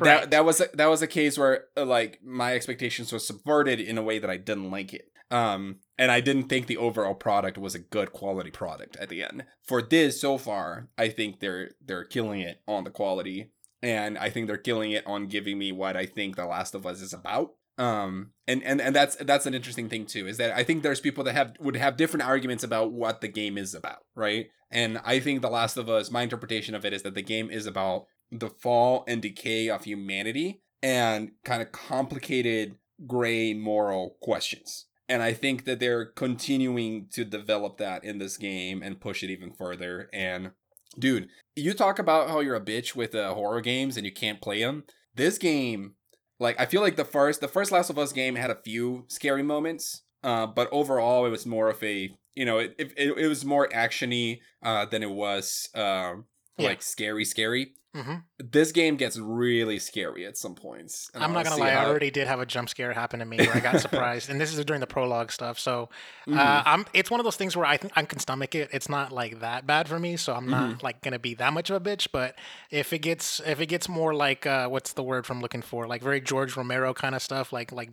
that that was a, that was a case where uh, like my expectations were subverted in a way that I didn't like it. Um, and I didn't think the overall product was a good quality product at the end. For this so far, I think they're they're killing it on the quality, and I think they're killing it on giving me what I think The Last of Us is about. Um, and and and that's that's an interesting thing too is that I think there's people that have would have different arguments about what the game is about, right? And I think The Last of Us, my interpretation of it is that the game is about the fall and decay of humanity and kind of complicated gray moral questions. And I think that they're continuing to develop that in this game and push it even further. And dude, you talk about how you're a bitch with uh, horror games and you can't play them. This game, like I feel like the first the first Last of Us game had a few scary moments, uh, but overall it was more of a you know it it, it was more actiony uh, than it was uh, Yeah. like scary scary hmm this game gets really scary at some points. I'm not gonna lie. I already did have a jump scare happen to me where I got surprised, and this is during the prologue stuff. So uh, I'm. It's one of those things where I think I can stomach it. It's not like that bad for me, so I'm Mm-hmm. not like gonna be that much of a bitch. But if it gets if it gets more like uh, what's the word from looking for? Like very George Romero kind of stuff, like like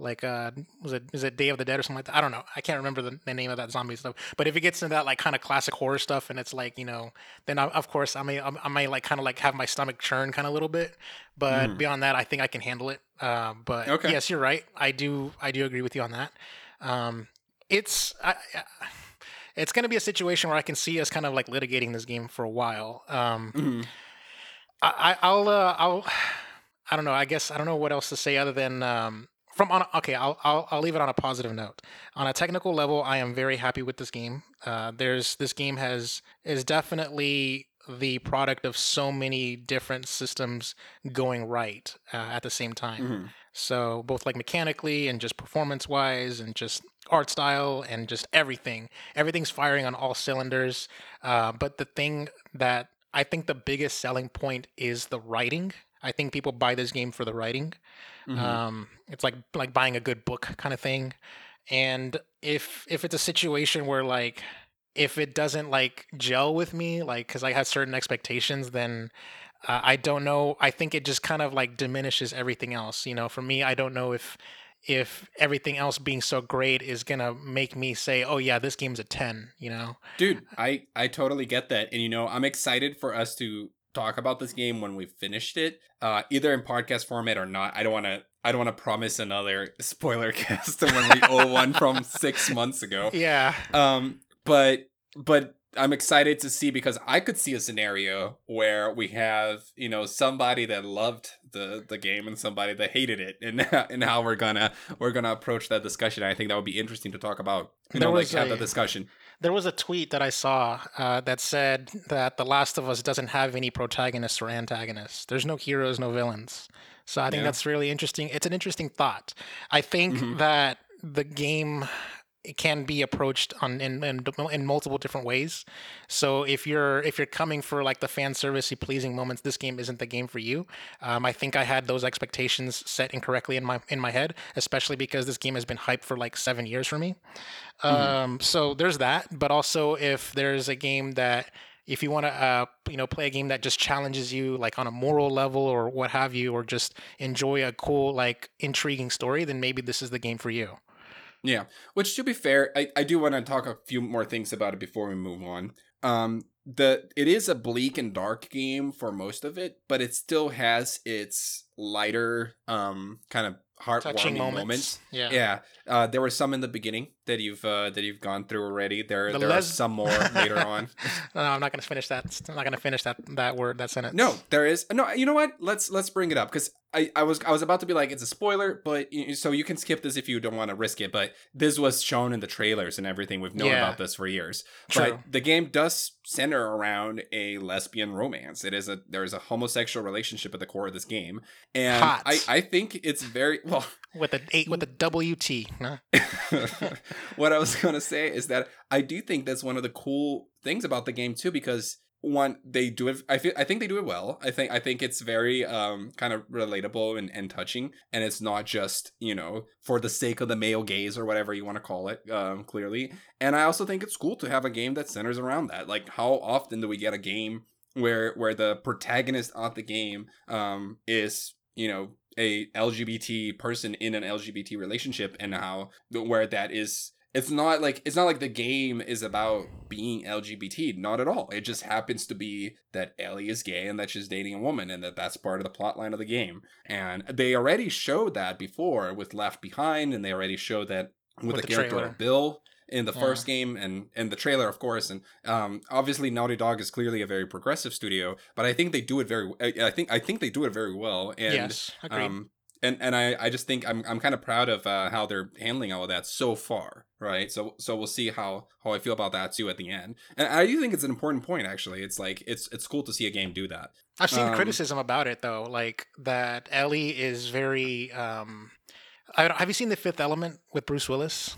like uh was it is it Day of the Dead or something like that? I don't know. I can't remember the, the name of that zombie stuff. But if it gets into that like kind of classic horror stuff and it's like you know, then I, of course I may I may like kind of like have my stomach churn kind of a little bit. But Mm. beyond that, I think I can handle it. Uh, but Okay. yes, you're right. I do I do agree with you on that. Um, it's I, I- it's going to be a situation where I can see us kind of like litigating this game for a while. Um, Mhm. I, I- I'll, uh, I'll, I don't know. I guess I don't know what else to say other than um, from on. A, okay, I'll, I'll, I'll leave it on a positive note. On a technical level, I am very happy with this game. Uh, there's this game has is definitely the product of so many different systems going right uh, at the same time. Mhm. So both like mechanically and just performance wise and just art style and just everything. Everything's firing on all cylinders. Uh, but the thing that I think the biggest selling point is the writing. I think people buy this game for the writing. Mhm. Um, it's like like buying a good book kind of thing. And if if it's a situation where like if it doesn't like gel with me, like because I have certain expectations, then uh, I don't know. I think it just kind of like diminishes everything else. You know, for me, I don't know if if everything else being so great is gonna make me say, "Oh yeah, this game's a 10, You know? dude i i totally get that and you know i'm excited for us to talk about this game when we've finished it uh either in podcast format or not. I don't want to i don't want to promise another spoiler cast when we owe one from six months ago. Yeah, um but but i'm excited to see because i could see a scenario where we have you know somebody that loved the the game and somebody that hated it and and how we're gonna we're gonna approach that discussion i think that would be interesting to talk about you There know like was have that discussion there was a tweet that I saw uh, that said that The Last of Us doesn't have any protagonists or antagonists. There's no heroes, no villains. So I think Yeah. that's really interesting. It's an interesting thought. I think Mhm. that the game it can be approached on in, in in multiple different ways. So if you're if you're coming for like the fan servicey pleasing moments, this game isn't the game for you. Um, I think I had those expectations set incorrectly in my in my head, especially because this game has been hyped for like seven years for me. Um, so there's that. But also if there's a game that if you want to uh, you know play a game that just challenges you like on a moral level or what have you or just enjoy a cool like intriguing story then maybe this is the game for you Yeah, which to be fair, I, I do want to talk a few more things about it before we move on. Um, the it is a bleak and dark game for most of it, but it still has its lighter, um, kind of touching heartwarming moments, moments. yeah Yeah, uh, there were some in the beginning that you've uh, that you've gone through already. There The there are some more later on. no i'm not going to finish that i'm not going to finish that that word that sentence No, there is no. You know what? Let's let's bring it up because I, I was I was about to be like it's a spoiler, but you, so you can skip this if you don't want to risk it. But this was shown in the trailers and everything. We've known Yeah. about this for years. True. But the game does center around a lesbian romance. It is a there is a homosexual relationship at the core of this game, and Hot. I I think it's very well. with a eight with a wt what I was gonna say is that I do think that's one of the cool things about the game too, because one they do it. I feel I think they do it well. I think I think it's very um kind of relatable and, and touching, and it's not just you know for the sake of the male gaze or whatever you want to call it. Um, clearly, and I also think it's cool to have a game that centers around that. Like, how often do we get a game where where the protagonist of the game um is you know a LGBT person in an LGBT relationship and how where that is it's not like it's not like the game is about being LGBT not at all. It just happens to be that Ellie is gay and that she's dating a woman and that that's part of the plot line of the game. And they already showed that before with Left Behind and they already showed that with, With the, the character trailer. Bill in the Yeah. first game and and the trailer of course and um obviously Naughty Dog is clearly a very progressive studio but I think they do it very I, I think I think they do it very well and yes agreed um and and I, I just think I'm I'm kind of proud of uh, how they're handling all of that so far, right? So so we'll see how how I feel about that too at the end. And I do think it's an important point actually. It's like it's it's cool to see a game do that. I've seen Um, criticism about it though, like that Ellie is very. Um, I have you seen The Fifth Element with Bruce Willis?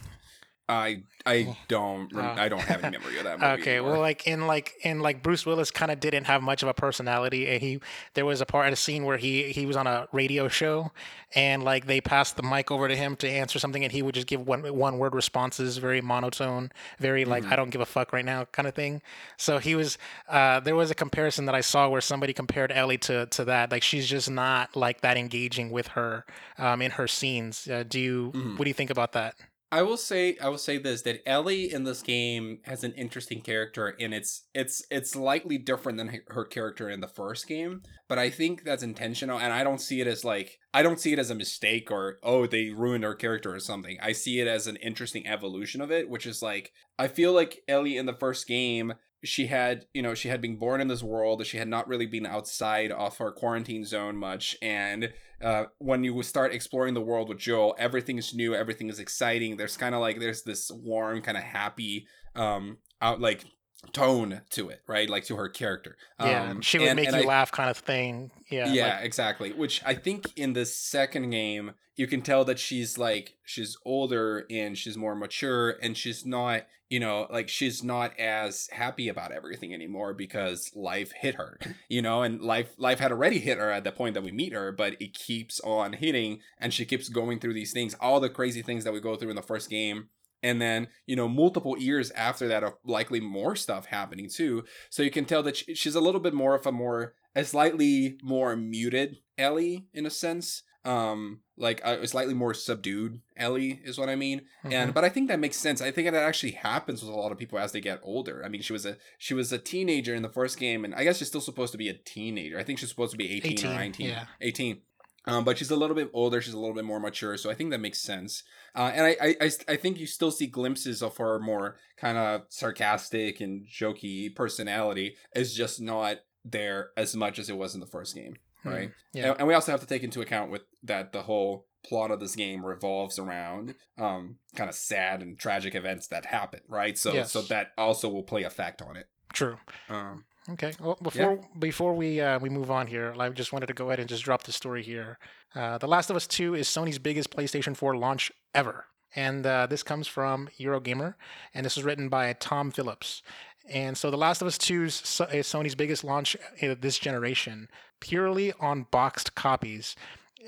I I don't rem- Uh, I don't have any memory of that movie. Okay, anymore. well, like in like in like Bruce Willis kind of didn't have much of a personality, and he there was a part a scene where he he was on a radio show, and like they passed the mic over to him to answer something, and he would just give one one word responses, very monotone, very like Mm-hmm. I don't give a fuck right now kind of thing. So he was uh, there was a comparison that I saw where somebody compared Ellie to to that, like she's just not like that engaging with her um, in her scenes. Uh, do you Mhm. what do you think about that? I will say I will say this that Ellie in this game has an interesting character and it's it's it's slightly different than her- character in the first game, but I think that's intentional and I don't see it as like I don't see it as a mistake or oh they ruined her character or something. I see it as an interesting evolution of it, which is like I feel like Ellie in the first game she had you know she had been born in this world she had not really been outside of her quarantine zone much and uh, when you start exploring the world with Joel, everything is new, everything is exciting. There's kind of like there's this warm, kind of happy, um, out like tone to it, right? Like to her character. Yeah, um, she would and- make and you I- laugh, kind of thing. Yeah, like- yeah, exactly. Which I think in the second game, you can tell that she's like she's older and she's more mature and she's not, you know, like she's not as happy about everything anymore because life hit her, you know, and life life had already hit her at the point that we meet her, but it keeps on hitting and she keeps going through these things, all the crazy things that we go through in the first game. And then, you know, multiple years after that, of likely more stuff happening too. So you can tell that she's a little bit more of a more a slightly more muted Ellie in a sense. Um, like a slightly more subdued Ellie is what I mean. Mhm. And but I think that makes sense. I think that actually happens with a lot of people as they get older. I mean, she was a she was a teenager in the first game, and I guess she's still supposed to be a teenager. I think she's supposed to be 18, 18, or 19. yeah. 18. Um, but she's a little bit older. She's a little bit more mature, so I think that makes sense. Uh, and I, I, I, I think you still see glimpses of her more kind of sarcastic and jokey personality. Is just not there as much as it was in the first game, right? Mm, Yeah. And, and we also have to take into account with that the whole plot of this game revolves around um kind of sad and tragic events that happen, right? So Yes. so that also will play effect on it. True. Um Okay. Well, before before we uh, we move on here, I just wanted to go ahead and just drop the story here. Uh, the Last of Us Two is Sony's biggest PlayStation 4 launch ever, and uh, this comes from Eurogamer, and this was written by Tom Phillips. And so, The Last of Us 2 is Sony's biggest launch of this generation, purely on boxed copies.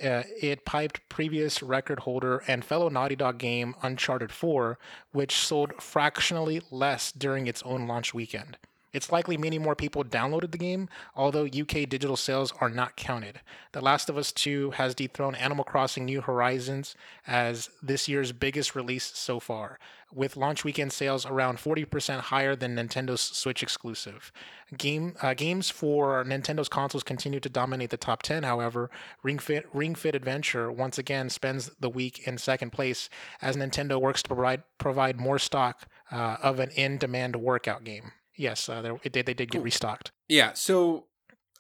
Uh, it piped previous record holder and fellow Naughty Dog game Uncharted 4, which sold fractionally less during its own launch weekend. It's likely many more people downloaded the game, although UK digital sales are not counted. The Last of Us 2 has dethroned Animal Crossing New Horizons as this year's biggest release so far, with launch weekend sales around 40% higher than Nintendo's Switch exclusive. Game uh, games for Nintendo's consoles continue to dominate the top 10. However, Ring Fit Ring Fit Adventure once again spends the week in second place as Nintendo works to provide provide more stock uh, of an in-demand workout game. Yes, uh, they, did, they did get Cool. restocked. Yeah, so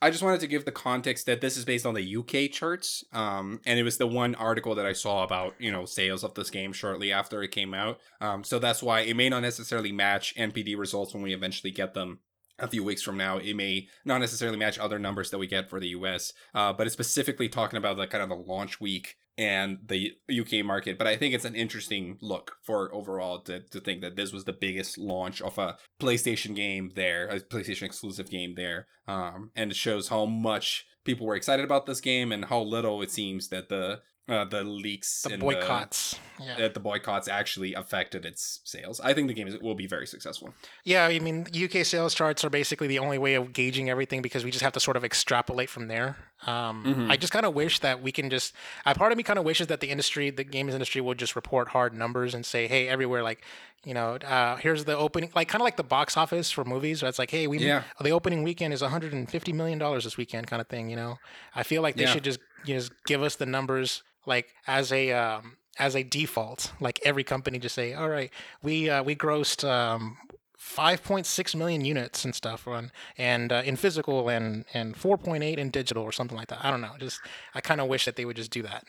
I just wanted to give the context that this is based on the UK charts, um, and it was the one article that I saw about you know sales of this game shortly after it came out. Um, so that's why it may not necessarily match NPD results when we eventually get them a few weeks from now. It may not necessarily match other numbers that we get for the US, uh, but it's specifically talking about the kind of the launch week and the UK market. But I think it's an interesting look for overall to, to think that this was the biggest launch of a PlayStation game there, a PlayStation exclusive game there. Um, and it shows how much people were excited about this game and how little it seems that the uh, the leaks The boycotts. yeah. that the boycotts actually affected its sales. I think the game is, will be very successful. Yeah, I mean, UK sales charts are basically the only way of gauging everything because we just have to sort of extrapolate from there. Um, Mhm. I just kind of wish that we can just. I part of me kind of wishes that the industry, the games industry, would just report hard numbers and say, hey, everywhere, like, you know, uh, here's the opening, like kind of like the box office for movies. Where it's like, hey, we Yeah. the opening weekend is 150 million dollars this weekend, kind of thing. You know, I feel like they Yeah. should just you just give us the numbers like as a um, as a default. Like every company just say, all right, we uh, we grossed. Um, 5.6 million units and stuff on and uh, in physical and and 4.8 in digital or something like that. I don't know. Just I kind of wish that they would just do that.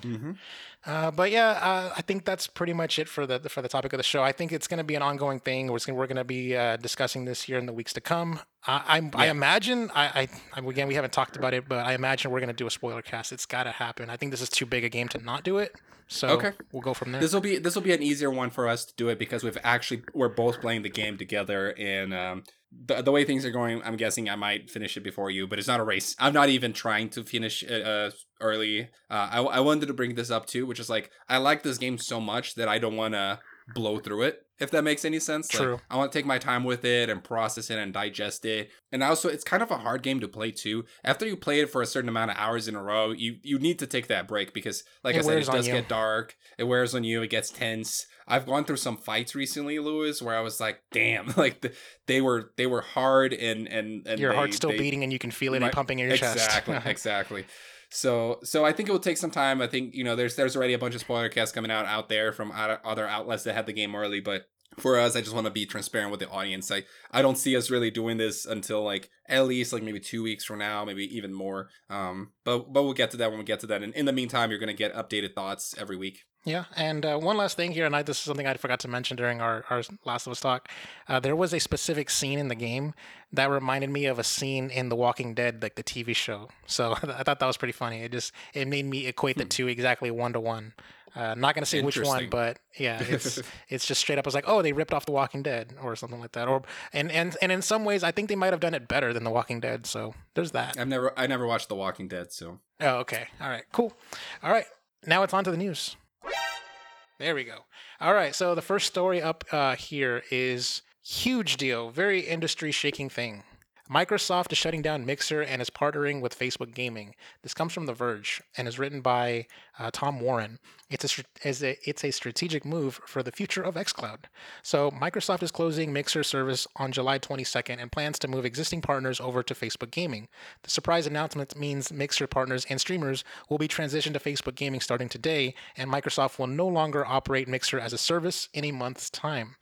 Mm-hmm. Uh, but yeah, uh, I think that's pretty much it for the for the topic of the show. I think it's going to be an ongoing thing. We're going we're going to be uh, discussing this here in the weeks to come. I I'm, I imagine I, I again we haven't talked about it, but I imagine we're going to do a spoiler cast. It's got to happen. I think this is too big a game to not do it. So Okay. we'll go from there. This will be this will be an easier one for us to do it because we've actually we're both playing the game together and um, the the way things are going, I'm guessing I might finish it before you, but it's not a race. I'm not even trying to finish it uh, early. Uh, I I wanted to bring this up too, which is like I like this game so much that I don't want to blow through it. If that makes any sense. Like, True. I want to take my time with it and process it and digest it. And also, it's kind of a hard game to play too. After you play it for a certain amount of hours in a row, you you need to take that break because, like It I said, it does you. get dark. It wears on you. It gets tense. I've gone through some fights recently, Louis, where I was like, "Damn!" Like the, they were they were hard and and and Your they- heart's still they- beating and you can feel it Right. pumping in your exactly, chest. Exactly, exactly. So, so I think it will take some time. I think you know, there's there's already a bunch of spoiler casts coming out out there from other outlets that had the game early, but for us, I just want to be transparent with the audience. I I don't see us really doing this until like at least like maybe two weeks from now, maybe even more. Um, but but we'll get to that when we get to that. And in the meantime, you're gonna get updated thoughts every week. Yeah, and uh, one last thing here, and I, this is something I forgot to mention during our, our Last of Us talk. Uh, there was a specific scene in the game that reminded me of a scene in The Walking Dead, like the TV show. So I thought that was pretty funny. It just it made me equate the two exactly one to one. Uh, not gonna say which one, but yeah, it's it's just straight up. I was like, oh, they ripped off The Walking Dead or something like that. Or and and and in some ways, I think they might have done it better than The Walking Dead. So there's that. I've never I never watched The Walking Dead, so Oh, okay. All right. Cool. All right. Now it's on to the news. There we go. All right. So the first story up uh, here is huge deal, very industry shaking thing. Microsoft is shutting down Mixer and is partnering with Facebook Gaming. This comes from The Verge and is written by uh, Tom Warren. It's a, it's a strategic move for the future of xCloud. So Microsoft is closing Mixer service on July 22nd and plans to move existing partners over to Facebook Gaming. The surprise announcement means Mixer partners and streamers will be transitioned to Facebook Gaming starting today, and Microsoft will no longer operate Mixer as a service in a month's time.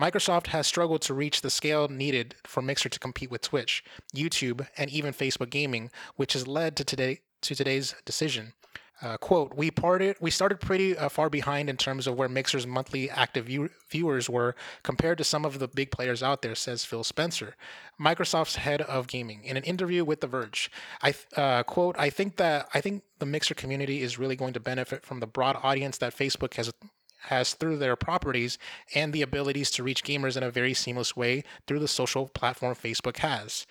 Microsoft has struggled to reach the scale needed for Mixer to compete with Twitch, YouTube, and even Facebook Gaming, which has led to today to today's decision. Uh, quote, we parted, we started pretty uh, far behind in terms of where Mixer's monthly active view- viewers were compared to some of the big players out there, says Phil Spencer, Microsoft's head of gaming, in an interview with The Verge. I th- uh, quote, I think that I think the Mixer community is really going to benefit from the broad audience that Facebook has has through their properties and the abilities to reach gamers in a very seamless way through the social platform Facebook has.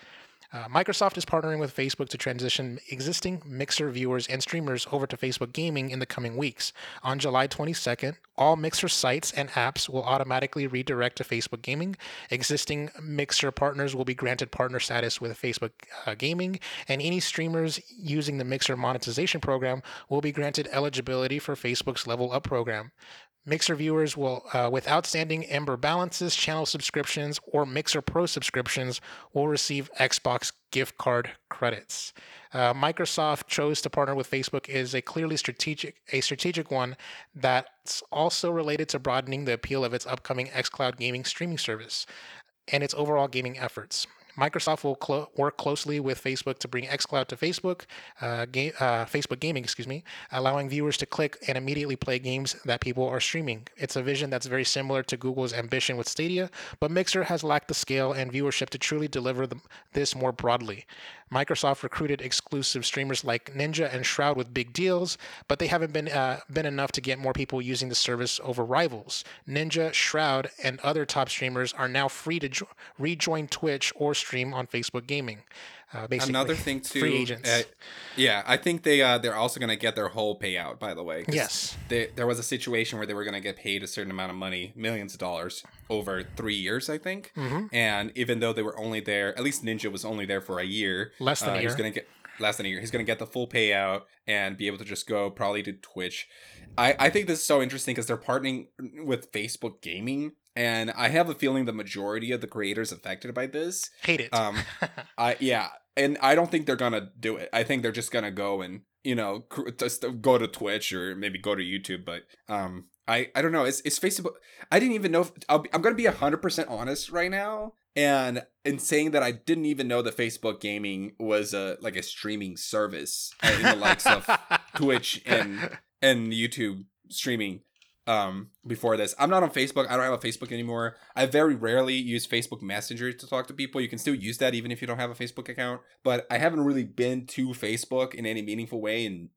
Uh, Microsoft is partnering with Facebook to transition existing Mixer viewers and streamers over to Facebook Gaming in the coming weeks. On July 22nd, all Mixer sites and apps will automatically redirect to Facebook Gaming. Existing Mixer partners will be granted partner status with Facebook uh, Gaming, and any streamers using the Mixer monetization program will be granted eligibility for Facebook's Level Up program. Mixer viewers will, uh, with outstanding Ember balances, channel subscriptions, or Mixer Pro subscriptions, will receive Xbox gift card credits. Uh, Microsoft chose to partner with Facebook is a clearly strategic, a strategic one that's also related to broadening the appeal of its upcoming xCloud gaming streaming service and its overall gaming efforts. Microsoft will work closely with Facebook to bring xCloud to Facebook, uh, ga- uh, Facebook Gaming, excuse me, allowing viewers to click and immediately play games that people are streaming. It's a vision that's very similar to Google's ambition with Stadia, but Mixer has lacked the scale and viewership to truly deliver them, this more broadly. Microsoft recruited exclusive streamers like Ninja and Shroud with big deals, but they haven't been uh, been enough to get more people using the service over rivals. Ninja, Shroud, and other top streamers are now free to jo- rejoin Twitch or stream on Facebook Gaming. Uh, basically, another thing too. free agents. uh, yeah, I think they uh, they're also gonna get their whole payout. By the way, yes, they, there was a situation where they were gonna get paid a certain amount of money, millions of dollars, over three years, I think. hmm And even though they were only there, at least Ninja was only there for a year. less than uh, a He's gonna get less than a year. He's gonna get the full payout and be able to just go probably to Twitch. I I think this is so interesting because they're partnering with Facebook Gaming, and I have a feeling the majority of the creators affected by this Hate it. um, I yeah, and I don't think they're gonna do it. I think they're just gonna go and you know cr- just go to Twitch or maybe go to YouTube. But um, I I don't know. It's it's Facebook. I didn't even know. If, I'll be, I'm gonna be hundred percent honest right now, and in saying that I didn't even know that Facebook Gaming was a like a streaming service uh, in the likes of Twitch and and YouTube streaming um before this. I'm not on Facebook. I don't have a Facebook anymore. I very rarely use Facebook Messenger to talk to people. You can still use that even if you don't have a Facebook account, but I haven't really been to Facebook in any meaningful way in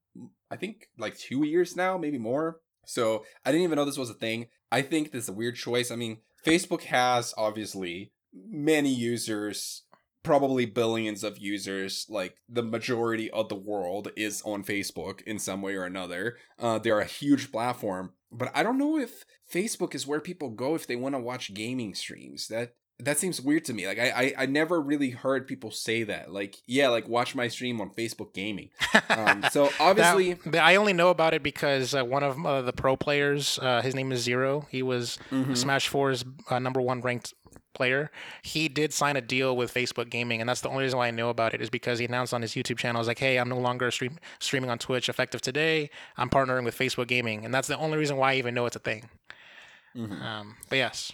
I think like 2 years now, maybe more. So, I didn't even know this was a thing. I think this is a weird choice. I mean, Facebook has obviously many users probably billions of users like the majority of the world is on facebook in some way or another uh, they're a huge platform but i don't know if facebook is where people go if they want to watch gaming streams that that seems weird to me like I, I i never really heard people say that like yeah like watch my stream on facebook gaming um, so obviously That- I only know about it because uh, one of uh, the pro players, uh, his name is Zero. He was Mhm. Smash 4's uh, number one ranked player. He did sign a deal with Facebook Gaming, and that's the only reason why I know about it is because he announced on his YouTube channel, "Is like, hey, I'm no longer stream- streaming on Twitch effective today. I'm partnering with Facebook Gaming," and that's the only reason why I even know it's a thing. Mhm. Um, but yes,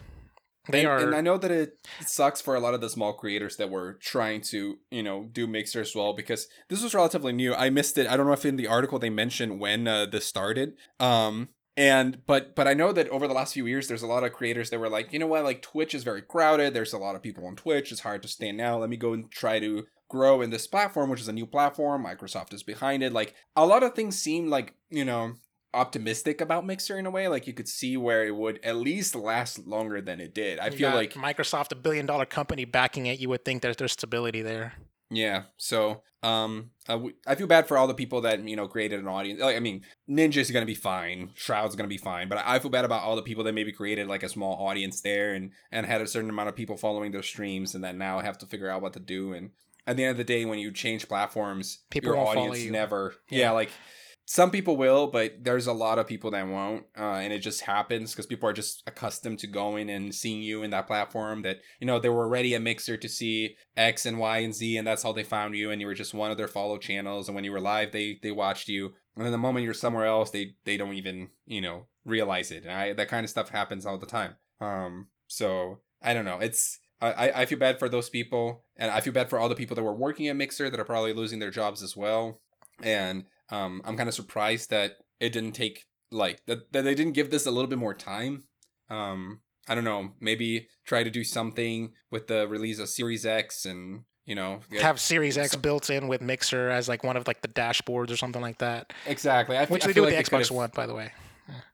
they and, are. and I know that it sucks for a lot of the small creators that were trying to, you know, do Mixer as well because this was relatively new. I missed it. I don't know if in the article they mentioned when uh, this started. Um, and but but I know that over the last few years, there's a lot of creators that were like, you know what, like Twitch is very crowded. There's a lot of people on Twitch. It's hard to stand out. Let me go and try to grow in this platform, which is a new platform. Microsoft is behind it. Like a lot of things seem like you know optimistic about Mixer in a way. Like you could see where it would at least last longer than it did. I you feel like Microsoft, a billion dollar company, backing it. You would think that there's stability there. Yeah. So um, I, w- I feel bad for all the people that you know created an audience. Like I mean, Ninja's is gonna be fine, Shroud's gonna be fine, but I feel bad about all the people that maybe created like a small audience there and and had a certain amount of people following their streams, and then now have to figure out what to do. And at the end of the day, when you change platforms, People your audience never. Yeah. yeah, like some people will, but there's a lot of people that won't, uh, and it just happens because people are just accustomed to going and seeing you in that platform. That you know they were already a mixer to see X and Y and Z, and that's how they found you, and you were just one of their follow channels. And when you were live, they they watched you, and then the moment you're somewhere else, they they don't even you know realize it. And I, that kind of stuff happens all the time. Um, so I don't know. It's I, I- I feel bad for those people, and I feel bad for all the people that were working at Mixer that are probably losing their jobs as well. And um, I'm kind of surprised that it didn't take like that, that they didn't give this a little bit more time. Um, I don't know, maybe try to do something with the release of Series X and you know Have Series X some- built in with Mixer as like one of like the dashboards or something like that, exactly. I, f- which they do with the Xbox One, by the way.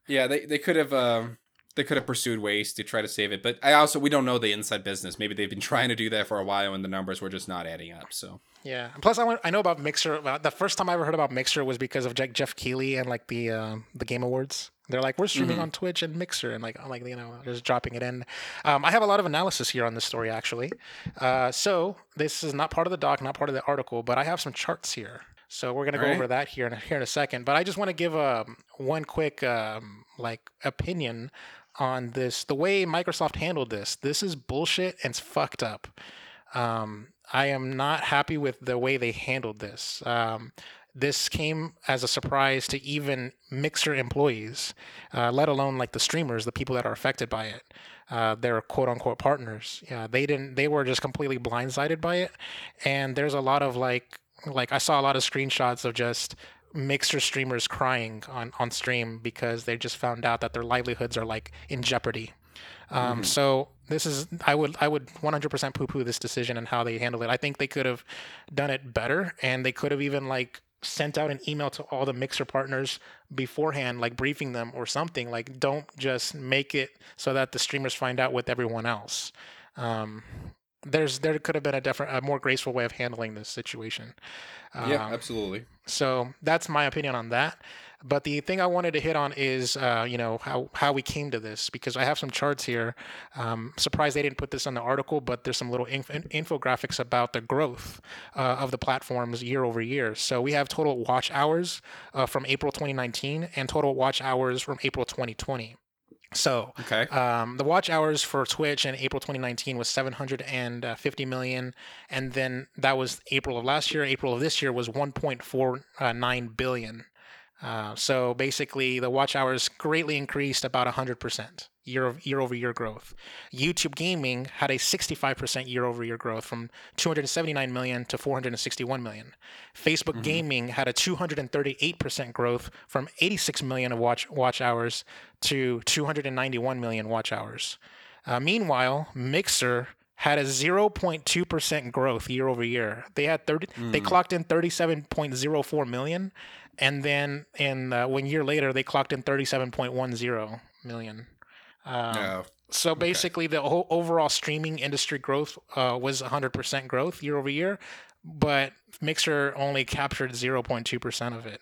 Yeah, they they could have um they could have pursued ways to try to save it, but I also we don't know the inside business. Maybe they've been trying to do that for a while, and the numbers were just not adding up. So Yeah. And Plus, I, went, I know about Mixer. uh, The first time I ever heard about Mixer was because of Geoff Keighley and like the um, the Game Awards. They're like, we're streaming Mhm. on Twitch and Mixer, and like, I'm like, you know, just dropping it in. Um, I have a lot of analysis here on this story, actually. Uh, so this is not part of the doc, not part of the article, but I have some charts here. So we're gonna go Alright. over that here in a, here in a second. But I just want to give um, one quick um, like opinion on this. The way Microsoft handled this, this is bullshit and it's fucked up. Um, I am not happy with the way they handled this. Um, this came as a surprise to even Mixer employees, uh, let alone like the streamers, the people that are affected by it. Uh, their quote unquote partners. Yeah, they didn't. They were just completely blindsided by it. And there's a lot of like, like I saw a lot of screenshots of just Mixer streamers crying on on stream because they just found out that their livelihoods are like in jeopardy. Um, Mhm. So this is I would I would 100% poo-poo this decision and how they handled it. I think they could have done it better, and they could have even like sent out an email to all the mixer partners beforehand, like briefing them or something. Like don't just make it so that the streamers find out with everyone else. Um, there's there could have been a different, a more graceful way of handling this situation. yeah, Um, absolutely. so that's my opinion on that. But the thing I wanted to hit on is, uh, you know, how, how we came to this because I have some charts here. Um, surprised they didn't put this on the article, but there's some little inf- infographics about the growth uh, of the platforms year over year. So we have total watch hours uh, from April 2019 and total watch hours from April 2020. So Okay. um, the watch hours for Twitch in April 2019 was 750 million, and then that was April of last year. April of this year was 1.49 billion. Uh, so basically, the watch hours greatly increased about 100% year over year, over year growth. YouTube Gaming had a 65% year over year growth from 279 million to 461 million. Facebook Gaming had a 238% growth from 86 million of watch watch hours to 291 million watch hours. Uh, meanwhile, Mixer had a 0.2% growth year over year. They had 30 they clocked in 37.04 million and then in uh, one year later they clocked in 37.10 million. Um, No. so basically, the whole overall streaming industry growth uh, was 100% growth year over year, but Mixer only captured 0.2% of it.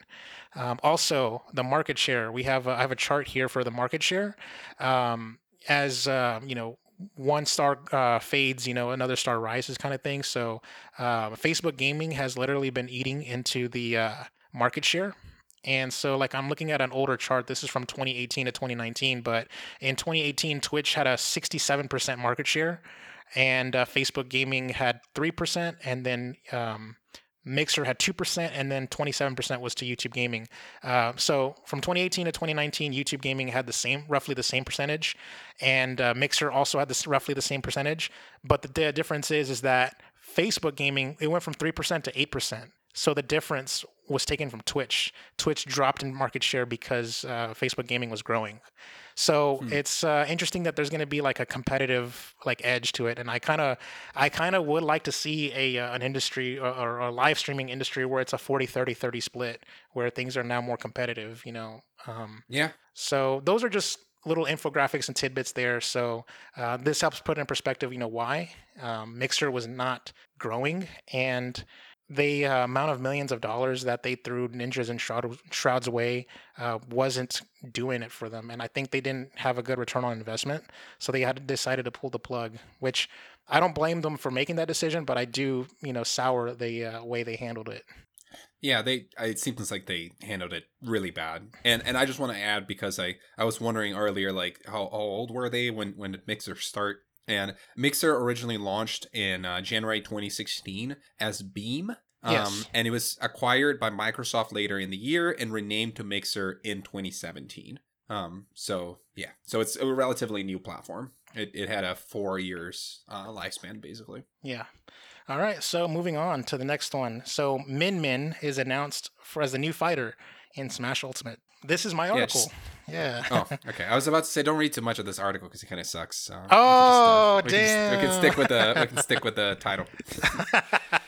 Um, also, the market share. We have a, I have a chart here for the market share. Um, as uh, you know, one star uh, fades, you know, another star rises, kind of thing. So, uh, Facebook Gaming has literally been eating into the uh, market share. And so, like, I'm looking at an older chart. This is from 2018 to 2019. But in 2018, Twitch had a 67% market share, and uh, Facebook Gaming had 3%, and then um, Mixer had 2%, and then 27% was to YouTube Gaming. Uh, so from 2018 to 2019, YouTube Gaming had the same, roughly the same percentage, and uh, Mixer also had this roughly the same percentage. But the, the difference is, is that Facebook Gaming it went from 3% to 8%. So the difference was taken from Twitch. Twitch dropped in market share because uh, Facebook Gaming was growing. So it's uh, interesting that there's going to be like a competitive like edge to it, and I kind of, I kind of would like to see a uh, an industry or, or a live streaming industry where it's a 40 30 30 split, where things are now more competitive. You know, um, Yeah. so those are just little infographics and tidbits there. So uh, this helps put in perspective, you know, why um, Mixer was not growing and the uh, amount of millions of dollars that they threw ninjas and shroud, shrouds away uh, wasn't doing it for them and i think they didn't have a good return on investment so they had decided to pull the plug which i don't blame them for making that decision but i do you know sour the uh, way they handled it Yeah, they. It seems like they handled it really bad, and and I just want to add because I I was wondering earlier like how, how old were they when when did Mixer start? And Mixer originally launched in uh, January 2016 as Beam. Um, Yes. and it was acquired by Microsoft later in the year and renamed to Mixer in 2017. Um, so yeah, so it's a relatively new platform. It, it had a four years uh, lifespan basically. Yeah. All right. So moving on to the next one. So Min Min is announced for as a new fighter in Smash Ultimate. This is my article. just- Yeah. Oh, okay. I was about to say don't read too much of this article because it kind of sucks. So we Oh, just, uh, we can just- we can stick with the we can stick with the title.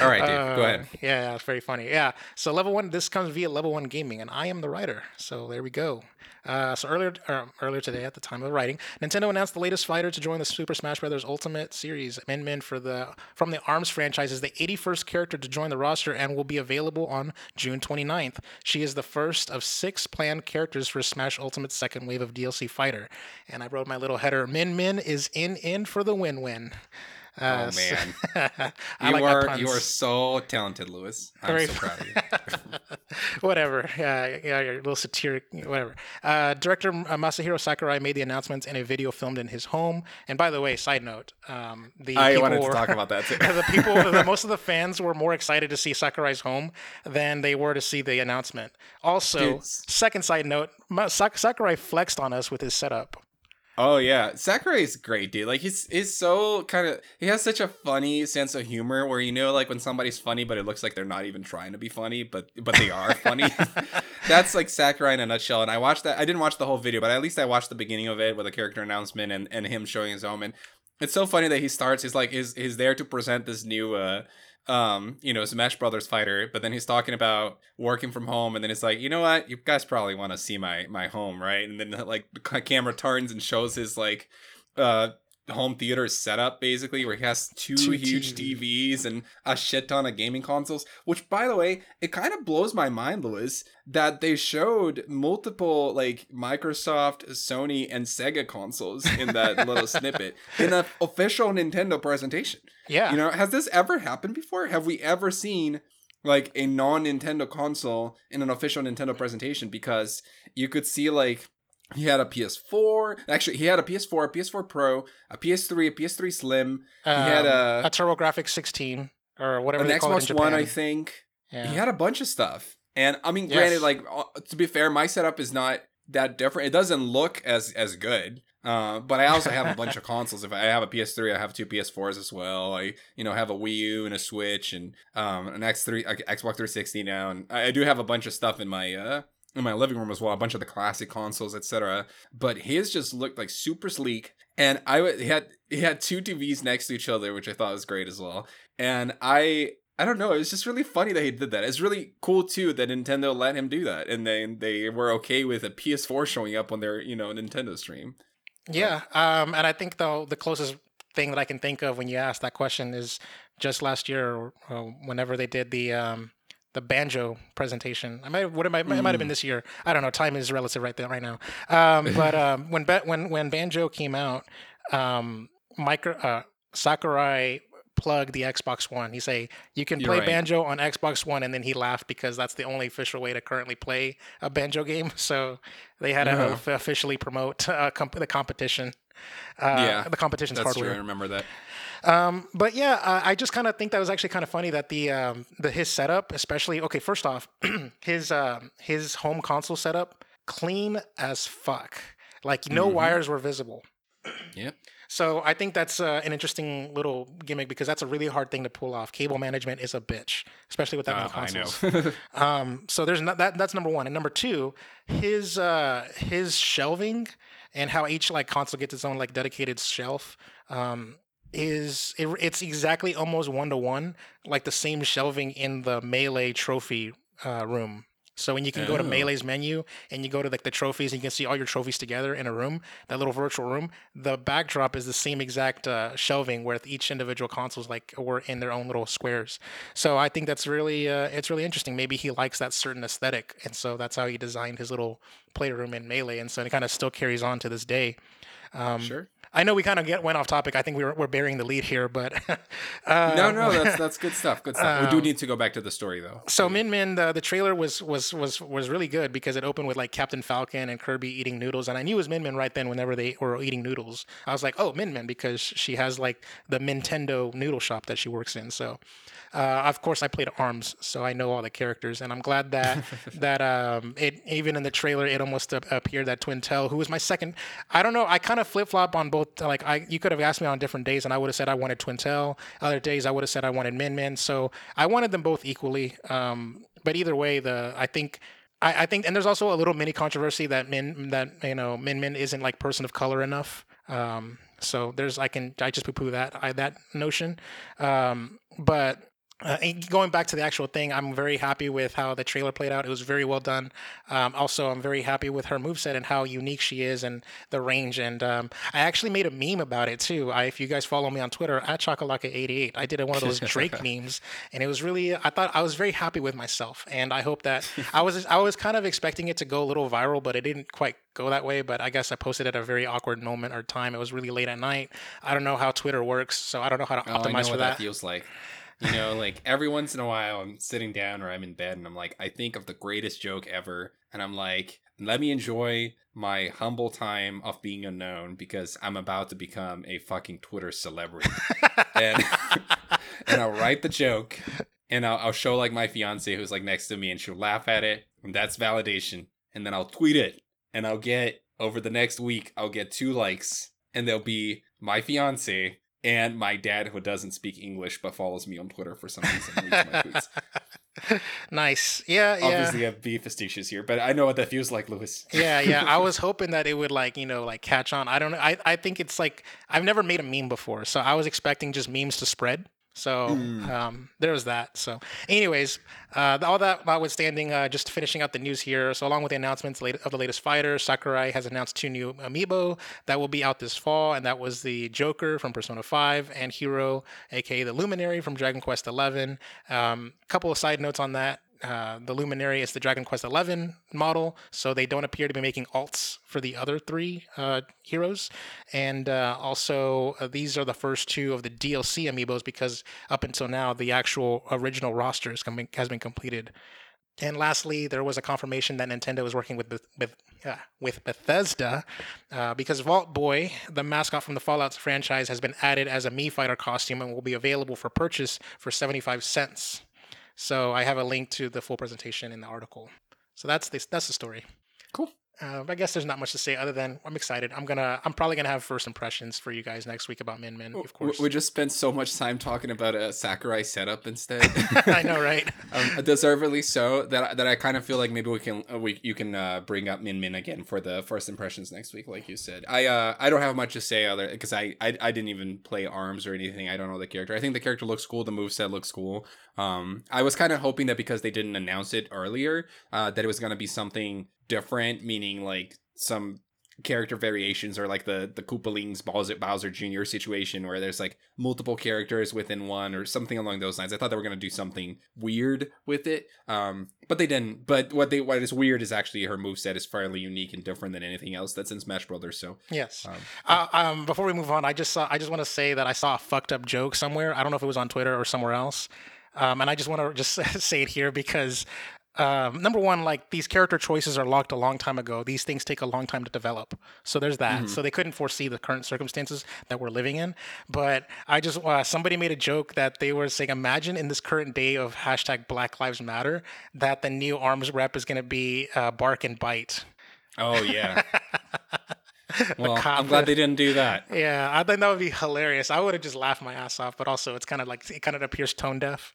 All right, go Uh, ahead. Yeah, yeah, it's very funny. Yeah. So level one, this comes via level one gaming, and I am the writer. So there we go. Uh, so earlier, or earlier today, at the time of writing, Nintendo announced the latest fighter to join the Super Smash Bros. Ultimate Series. Min Min for the from the Arms franchise is the 81st character to join the roster and will be available on June 29th. She is the first of six planned characters for Smash Ultimate's second wave of DLC fighter. And I wrote my little header: Min Min is in in for the win win. Uh, Oh man, you like are you are so talented, Louis. I'm Very so proud of you. whatever. Yeah, yeah, your little satiric, whatever. Uh, director uh, Masahiro Sakurai made the announcements in a video filmed in his home. And by the way, side note, um, the I people wanted to talk about that too. the people, the, most of the fans were more excited to see Sakurai's home than they were to see the announcement. Also, Dude. second side note, Sakurai flexed on us with his setup. Oh yeah, Sakurai is great, dude. Like he's he's so kind of he has such a funny sense of humor where you know like when somebody's funny, but it looks like they're not even trying to be funny, but but they are funny. That's like Sakurai in a nutshell. And I watched that. I didn't watch the whole video, but at least I watched the beginning of it with a character announcement and and him showing his home. And it's so funny that he starts. He's like he's he's there to present this new uh um you know Smash Brothers fighter, but then he's talking about working from home, and then it's like you know what you guys probably want to see my my home, right? And then like the camera turns and shows his like uh home theater setup basically where he has two, Two huge TV. TVs and a shit ton of gaming consoles which by the way it kind of blows my mind Louis that they showed multiple like Microsoft Sony and Sega consoles in that little snippet in an official Nintendo presentation Yeah. you know, has this ever happened before? Have we ever seen like a non-Nintendo console in an official Nintendo presentation? Because you could see like he had a PS4. Actually, he had a PS4, a PS4 Pro, a PS3, a PS3 Slim. he had Um, a, a TurboGrafx 16 or whatever an they call it in Japan. One, I think. Yeah. He had a bunch of stuff. And I mean, Yes. granted, like uh, to be fair, my setup is not that different. It doesn't look as as good. Uh, but I also have a bunch of consoles. If I have a PS3, I have two PS4s as well. I, you know, have a Wii U and a Switch and um, an X3, like, Xbox 360 now, and I, I do have a bunch of stuff in my uh, in my living room as well. A bunch of the classic consoles, etc. But his just looked like super sleek, and I w- he had he had two TVs next to each other, which I thought was great as well. And I I don't know. It was just really funny that he did that. It's really cool too that Nintendo let him do that, and then they were okay with a PS4 showing up on their you know Nintendo stream. Yeah, um, and I think though the closest thing that I can think of when you ask that question is just last year, or, uh, whenever they did the um, the banjo presentation. I might what it might it might have been this year. I don't know. Time is relative right there right now. Um, but um, when when when banjo came out, um, micro uh, Sakurai plugged the Xbox One. He say you can You're play right. banjo on Xbox One, and then he laughed because that's the only official way to currently play a banjo game. So they had to Yeah. of- officially promote uh, comp- the competition. Uh, Yeah, the competition's That's hardware. true. I remember that. Um, but yeah, uh, I just kind of think that was actually kind of funny that the um, the his setup, especially okay, first off, his um, his home console setup clean as fuck. Like no Mhm. wires were visible. Yep. So I think that's uh, an interesting little gimmick because that's a really hard thing to pull off. Cable management is a bitch, especially with that many Uh, I consoles. know. Um, so there's not that. That's number one, and number two, his uh, his shelving and how each like console gets its own like dedicated shelf. Um, is it, it's exactly almost one to one, like the same shelving in the melee trophy uh, room. So when you can go to Oh. Melee's menu and you go to like the trophies and you can see all your trophies together in a room, that little virtual room, the backdrop is the same exact uh, shelving with each individual consoles like were in their own little squares. So I think that's really uh, it's really interesting. Maybe he likes that certain aesthetic, and so that's how he designed his little playroom in Melee, and so it kind of still carries on to this day. Um, sure. I know we kind of get went off topic. I think we were, we're burying the lead here, but uh, No, no, that's that's good stuff. Good stuff. we do um, need to go back to the story though. So Min Min, the, the trailer was was was was really good because it opened with like Captain Falcon and Kirby eating noodles, and I knew it was Min Min right then. Whenever they were eating noodles, I was like, oh, Min Min, because she has like the Nintendo noodle shop that she works in. So, uh, of course, I played Arms, so I know all the characters, and I'm glad that that um it even in the trailer it almost appeared that Twintelle, who was my second. I don't know. I kind of flip flop on both. Like I, you could have asked me on different days, and I would have said I wanted Twintelle. Other days I would have said I wanted Min Min. So I wanted them both equally. Um, but either way, the I think. I, I think, and there's also a little mini controversy that Min that you know Min Min isn't like person of color enough. Um, so there's I can I just poo poo that I, that notion. Um, but uh, and going back to the actual thing, I'm very happy with how the trailer played out. It was very well done. Um, also, I'm very happy with her moveset and how unique she is and the range. And um, I actually made a meme about it too. I, if you guys follow me on Twitter at Chocolaka88, I did one of those Drake memes, and it was really. I thought I was very happy with myself, and I hope that I was. I was kind of expecting it to go a little viral, but it didn't quite go that way. But I guess I posted at a very awkward moment or time. It was really late at night. I don't know how Twitter works, so I don't know how to Oh, I know optimize what for that that. feels like. You know, like every once in a while, I'm sitting down or I'm in bed and I'm like, I think of the greatest joke ever, and I'm like, let me enjoy my humble time of being unknown because I'm about to become a fucking Twitter celebrity. and and I'll write the joke and I'll, I'll show like my fiance who's like next to me and she'll laugh at it and that's validation and then I'll tweet it and I'll get over the next week I'll get two likes and they'll be my fiance and my dad who doesn't speak English but follows me on Twitter for some reason my nice. Yeah, yeah. Obviously I'm being facetious here, but I know what that feels like, Louis. yeah, yeah. I was hoping that it would like, you know, like catch on. I don't know. I, I think it's like I've never made a meme before, so I was expecting just memes to spread. So Mm. um, there was that. So, anyways, uh, all that notwithstanding, uh, just finishing out the news here. So, along with the announcements of the latest fighter, Sakurai has announced two new amiibo that will be out this fall, and that was the Joker from Persona 5 and Hero, aka the Luminary from Dragon Quest 11. Um, couple of side notes on that. Uh, the Luminary is the Dragon Quest XI model, so they don't appear to be making alts for the other three uh, heroes. And uh, also, uh, these are the first two of the DLC amiibos because up until now, the actual original roster coming, has been completed. And lastly, there was a confirmation that Nintendo is working with with uh, with Bethesda uh, because Vault Boy, the mascot from the Fallout franchise, has been added as a Mii Fighter costume and will be available for purchase for seventy five cents. So I have a link to the full presentation in the article. So that's this. that's the story. Cool. Uh, I guess there's not much to say other than I'm excited. I'm gonna I'm probably gonna have first impressions for you guys next week about Min Min, of course. We just spent so much time talking about a Sakurai setup instead. I know, right? um, deservedly so. That that I kind of feel like maybe we can uh, we you can uh, bring up Min Min again for the first impressions next week, like you said. I uh I don't have much to say other because I, I I didn't even play Arms or anything. I don't know the character. I think the character looks cool. The move set looks cool. Um, I was kind of hoping that because they didn't announce it earlier, uh, that it was gonna be something different, meaning like some character variations or like the the Koopalings Bowser, Bowser Jr. situation where there's like multiple characters within one or something along those lines. I thought they were gonna do something weird with it, um, but they didn't. But what they what is weird is actually her moveset is fairly unique and different than anything else that's in Smash Brothers. So yes. Um, uh, um, before we move on, I just saw I just want to say that I saw a fucked up joke somewhere. I don't know if it was on Twitter or somewhere else. Um, and I just want to just say it here because um, number one, like these character choices are locked a long time ago. These things take a long time to develop. So there's that. Mm-hmm. So they couldn't foresee the current circumstances that we're living in. But I just, uh, somebody made a joke that they were saying, imagine in this current day of hashtag Black Lives Matter, that the new arms rep is going to be uh, Byte and Barq. Oh, yeah. well, I'm glad they didn't do that. Yeah, I think that would be hilarious. I would have just laughed my ass off, but also it's kind of like it kind of appears tone deaf.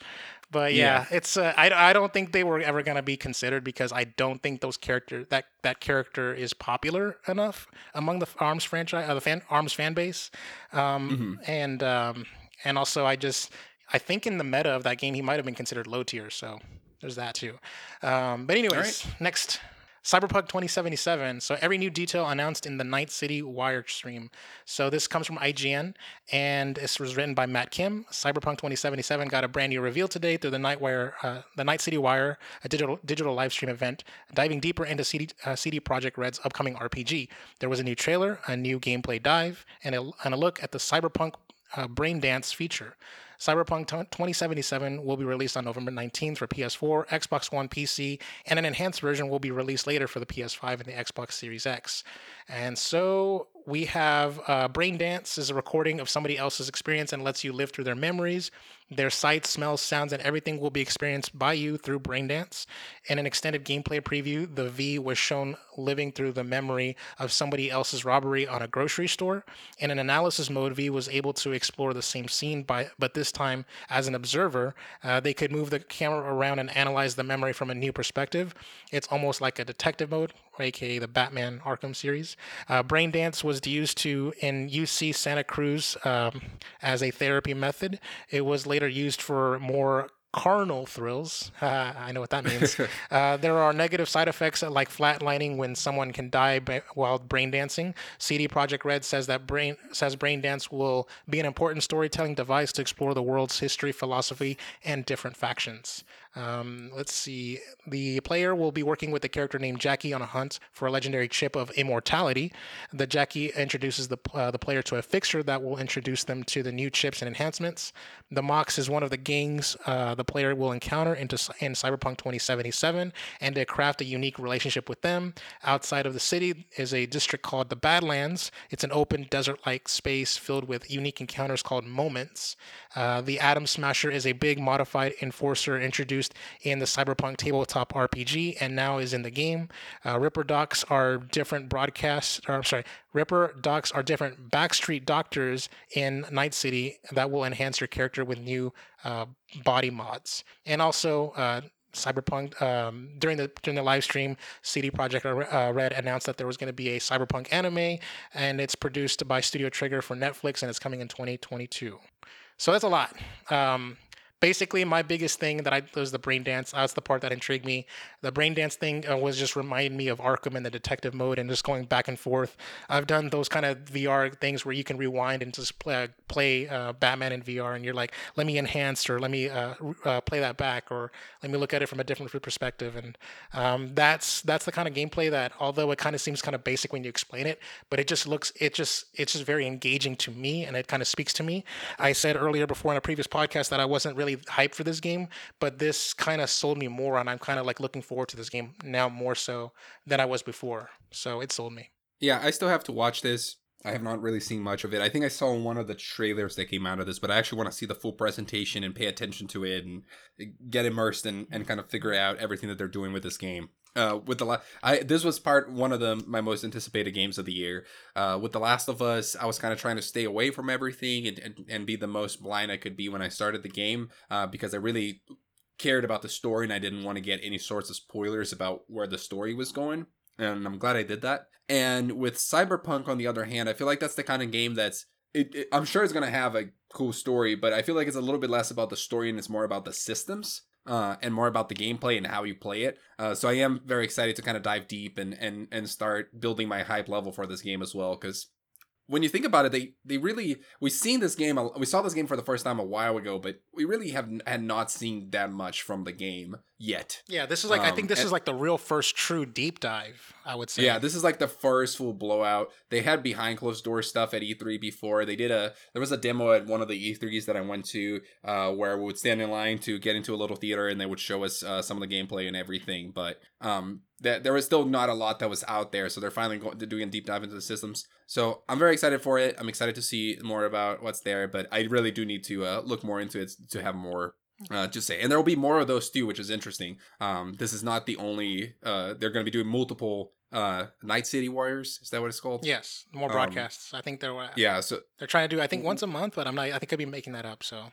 But yeah, yeah. it's uh, I, I don't think they were ever gonna be considered because I don't think those character that that character is popular enough among the Arms franchise, uh, the fan Arms fan base, um, mm-hmm. and um, and also I just I think in the meta of that game he might have been considered low tier, so there's that too. Um, but anyways, right. next Cyberpunk 2077. So every new detail announced in the Night City Wire stream. So this comes from IGN, and this was written by Matt Kim. Cyberpunk 2077 got a brand new reveal today through the Night Wire, uh, the Night City Wire, a digital digital live stream event, diving deeper into CD, uh, CD Projekt Red's upcoming RPG. There was a new trailer, a new gameplay dive, and a, and a look at the Cyberpunk uh, Brain Dance feature. Cyberpunk 2077 will be released on November 19th for PS4, Xbox One, PC, and an enhanced version will be released later for the PS5 and the Xbox Series X. And so we have uh, Brain Dance is a recording of somebody else's experience and lets you live through their memories. Their sights, smells, sounds, and everything will be experienced by you through Braindance. In an extended gameplay preview, the V was shown living through the memory of somebody else's robbery on a grocery store. In an analysis mode, V was able to explore the same scene, by, but this time as an observer. Uh, they could move the camera around and analyze the memory from a new perspective. It's almost like a detective mode, aka the Batman Arkham series. Uh, Brain Dance was used to in UC Santa Cruz um, as a therapy method. It was later later used for more carnal thrills. Uh, I know what that means. uh, there are negative side effects like flatlining when someone can die by, while brain dancing. CD Projekt Red says that brain says brain dance will be an important storytelling device to explore the world's history, philosophy, and different factions. Um, let's see. The player will be working with a character named Jackie on a hunt for a legendary chip of immortality. The Jackie introduces the uh, the player to a fixture that will introduce them to the new chips and enhancements. The Mox is one of the gangs uh, the player will encounter into in Cyberpunk 2077, and to craft a unique relationship with them. Outside of the city is a district called the Badlands. It's an open desert-like space filled with unique encounters called moments. Uh, the Atom Smasher is a big modified enforcer introduced introduced in the Cyberpunk tabletop RPG and now is in the game. Uh, Ripper Docs are different broadcasts, or I'm sorry, Ripper Docs are different backstreet doctors in Night City that will enhance your character with new uh, body mods. And also, uh, Cyberpunk um, during the during the live stream, CD Projekt uh, Red announced that there was going to be a Cyberpunk anime, and it's produced by Studio Trigger for Netflix, and it's coming in 2022. So that's a lot. Um, basically my biggest thing that I was the brain dance. That's the part that intrigued me. The brain dance thing uh, was just reminding me of Arkham and the detective mode and just going back and forth. I've done those kind of VR things where you can rewind and just play, play uh, Batman in VR, and you're like, let me enhance or let me uh, uh, play that back or let me look at it from a different perspective. And um, that's that's the kind of gameplay that, although it kind of seems kind of basic when you explain it, but it just looks it just it's just very engaging to me, and it kind of speaks to me. I said earlier before in a previous podcast that I wasn't really really hyped for this game, but this kind of sold me more, and I'm kind of like looking forward to this game now more so than I was before. So it sold me. Yeah, I still have to watch this. I have not really seen much of it. I think I saw one of the trailers that came out of this, but I actually want to see the full presentation and pay attention to it and eh, get immersed and, and kind of figure out everything that they're doing with this game. Uh, with the last, I this was part one of the my most anticipated games of the year. Uh, with The Last of Us, I was kind of trying to stay away from everything and, and, and be the most blind I could be when I started the game uh, because I really cared about the story and I didn't want to get any sorts of spoilers about where the story was going. And I'm glad I did that. And with Cyberpunk, on the other hand, I feel like that's the kind of game that's. It, it, I'm sure it's to have a cool story, but I feel like it's a little bit less about the story and it's more about the systems. Uh, and more about the gameplay and how you play it. Uh, so I am very excited to kind of dive deep and and and start building my hype level for this game as well because when you think about it, they they really we've seen this game. We saw this game for the first time a while ago, but we really have had not seen that much from the game yet. Yeah, this is like um, I think this and, is like the real first true deep dive. I would say. Yeah, this is like the first full blowout. They had behind closed door stuff at E3 before. They did a there was a demo at one of the E3s that I went to uh, where we would stand in line to get into a little theater and they would show us uh, some of the gameplay and everything. But um, that there was still not a lot that was out there, so they're finally going to doing a deep dive into the systems. So I'm very excited for it. I'm excited to see more about what's there, but I really do need to uh, look more into it to have more uh, just say, and there will be more of those too, which is interesting. Um, this is not the only. Uh, they're going to be doing multiple uh Night City Warriors. Is that what it's called? Yes, more um, broadcasts. Um, I think they're uh, yeah. So they're trying to do I think once a month, but I'm not. I think I'd be making that up. So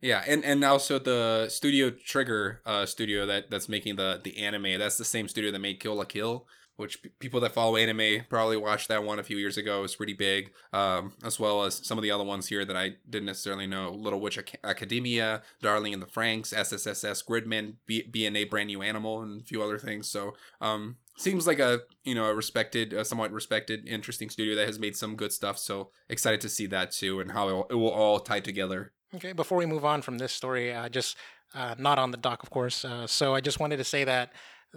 yeah, and and also the Studio Trigger uh studio that that's making the the anime. That's the same studio that made Kill la Kill, which p- people that follow anime probably watched that one a few years ago. It's pretty big, um, as well as some of the other ones here that I didn't necessarily know: Little Witch Ac- Academia, Darling in the Franxx, SSSS, Gridman, B- BNA, Brand New Animal, and a few other things. So, um, seems like a you know a respected, a somewhat respected, interesting studio that has made some good stuff. So excited to see that too, and how it will, it will all tie together. Okay, before we move on from this story, uh, just uh, not on the dock, of course. Uh, so I just wanted to say that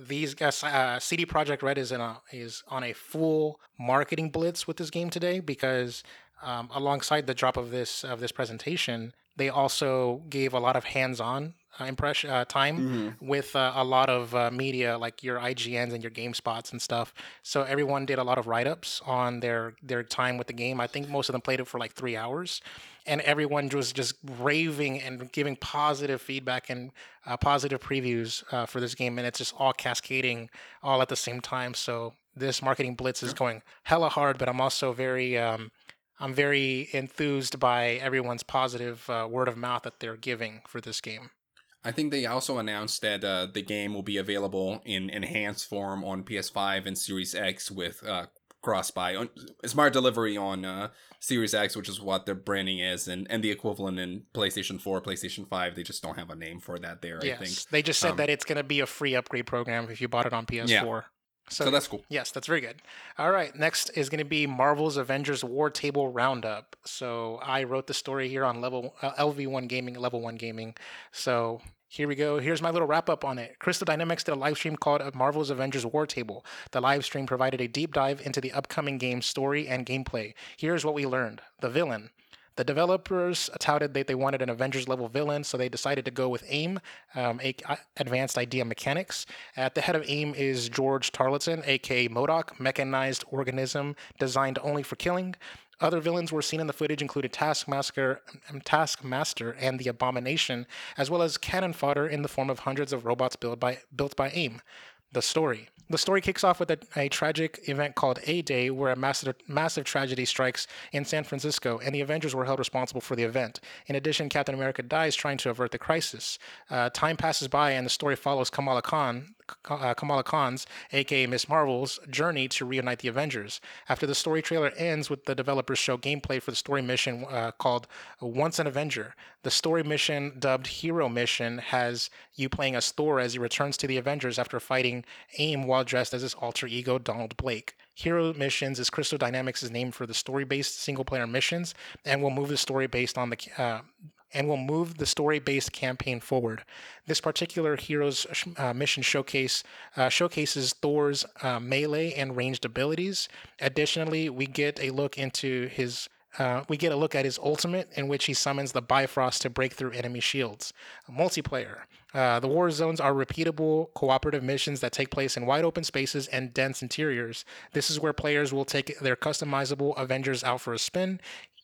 these guys, uh, CD Projekt Red is in a is on a full marketing blitz with this game today because um, alongside the drop of this of this presentation, they also gave a lot of hands-on impression uh, time mm-hmm. with uh, a lot of uh, media like your IGNs and your GameSpots and stuff. So everyone did a lot of write-ups on their their time with the game. I think most of them played it for like three hours, and everyone was just raving and giving positive feedback and uh, positive previews uh, for this game, and it's just all cascading all at the same time. So this marketing blitz is going hella hard, but I'm also very um, I'm very enthused by everyone's positive uh, word of mouth that they're giving for this game. I think they also announced that uh, the game will be available in enhanced form on PS5 and Series X with uh, cross buy on smart delivery on uh, Series X, which is what their branding is, and, and the equivalent in PlayStation 4, PlayStation 5. They just don't have a name for that there. Yes, I think they just said um, that it's going to be a free upgrade program if you bought it on PS4. Yeah. So, so, that's cool. Yes, that's very good. All right, next is going to be Marvel's Avengers War Table Roundup. So I wrote the story here on level uh, LV1 Gaming, level 1 Gaming. So here we go. Here's my little wrap up on it. Crystal Dynamics did a live stream called Marvel's Avengers War Table. The live stream provided a deep dive into the upcoming game's story and gameplay. Here's what we learned the villain. The developers touted that they wanted an Avengers level villain, so they decided to go with AIM, um, a, Advanced Idea Mechanics. At the head of AIM is George Tarleton, aka MODOK, mechanized organism designed only for killing. Other villains were seen in the footage included Taskmaster, um, Taskmaster and the Abomination, as well as cannon fodder in the form of hundreds of robots built by, built by AIM. The story. The story kicks off with a, a tragic event called A Day, where a massive, massive tragedy strikes in San Francisco, and the Avengers were held responsible for the event. In addition, Captain America dies trying to avert the crisis. Uh, time passes by, and the story follows Kamala Khan, uh, Kamala Khan's, aka Miss Marvel's, journey to reunite the Avengers. After the story trailer ends with the developers show gameplay for the story mission uh, called Once an Avenger. The story mission, dubbed Hero Mission, has you playing as Thor as he returns to the Avengers after fighting AIM while dressed as his alter ego, Donald Blake. Hero Missions is Crystal Dynamics' name for the story-based single-player missions, and will move the story based on the uh, and will move the story-based campaign forward. This particular hero's uh, mission showcase uh, showcases Thor's uh, melee and ranged abilities. Additionally, we get a look into his uh, we get a look at his ultimate, in which he summons the Bifrost to break through enemy shields. Multiplayer. Uh, the war zones are repeatable, cooperative missions that take place in wide open spaces and dense interiors. This is where players will take their customizable Avengers out for a spin.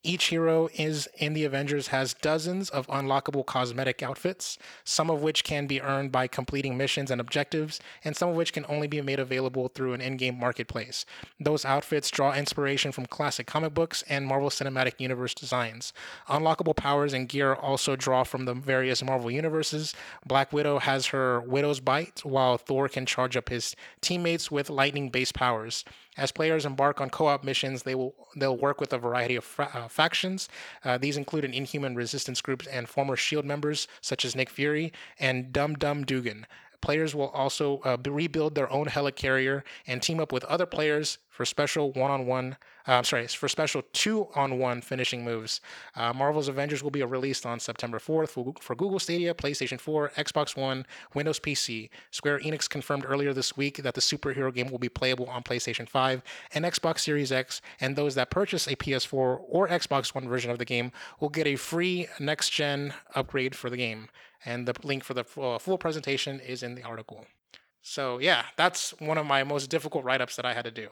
Each hero is in the Avengers has dozens of unlockable cosmetic outfits, some of which can be earned by completing missions and objectives, and some of which can only be made available through an in-game marketplace. Those outfits draw inspiration from classic comic books and Marvel Cinematic Universe designs. Unlockable powers and gear also draw from the various Marvel universes. Black Widow has her Widow's Bite, while Thor can charge up his teammates with lightning-based powers. As players embark on co-op missions, they will they'll work with a variety of fra- uh, factions. Uh, these include an Inhuman resistance group and former Shield members such as Nick Fury and Dum Dum Dugan. Players will also uh, rebuild their own helicarrier and team up with other players for special one-on-one. Uh, sorry, for special two-on-one finishing moves. Uh, Marvel's Avengers will be released on September 4th for, for Google Stadia, PlayStation 4, Xbox One, Windows PC. Square Enix confirmed earlier this week that the superhero game will be playable on PlayStation 5 and Xbox Series X, and those that purchase a PS4 or Xbox One version of the game will get a free next-gen upgrade for the game. And the link for the uh, full presentation is in the article. So yeah, that's one of my most difficult write-ups that I had to do.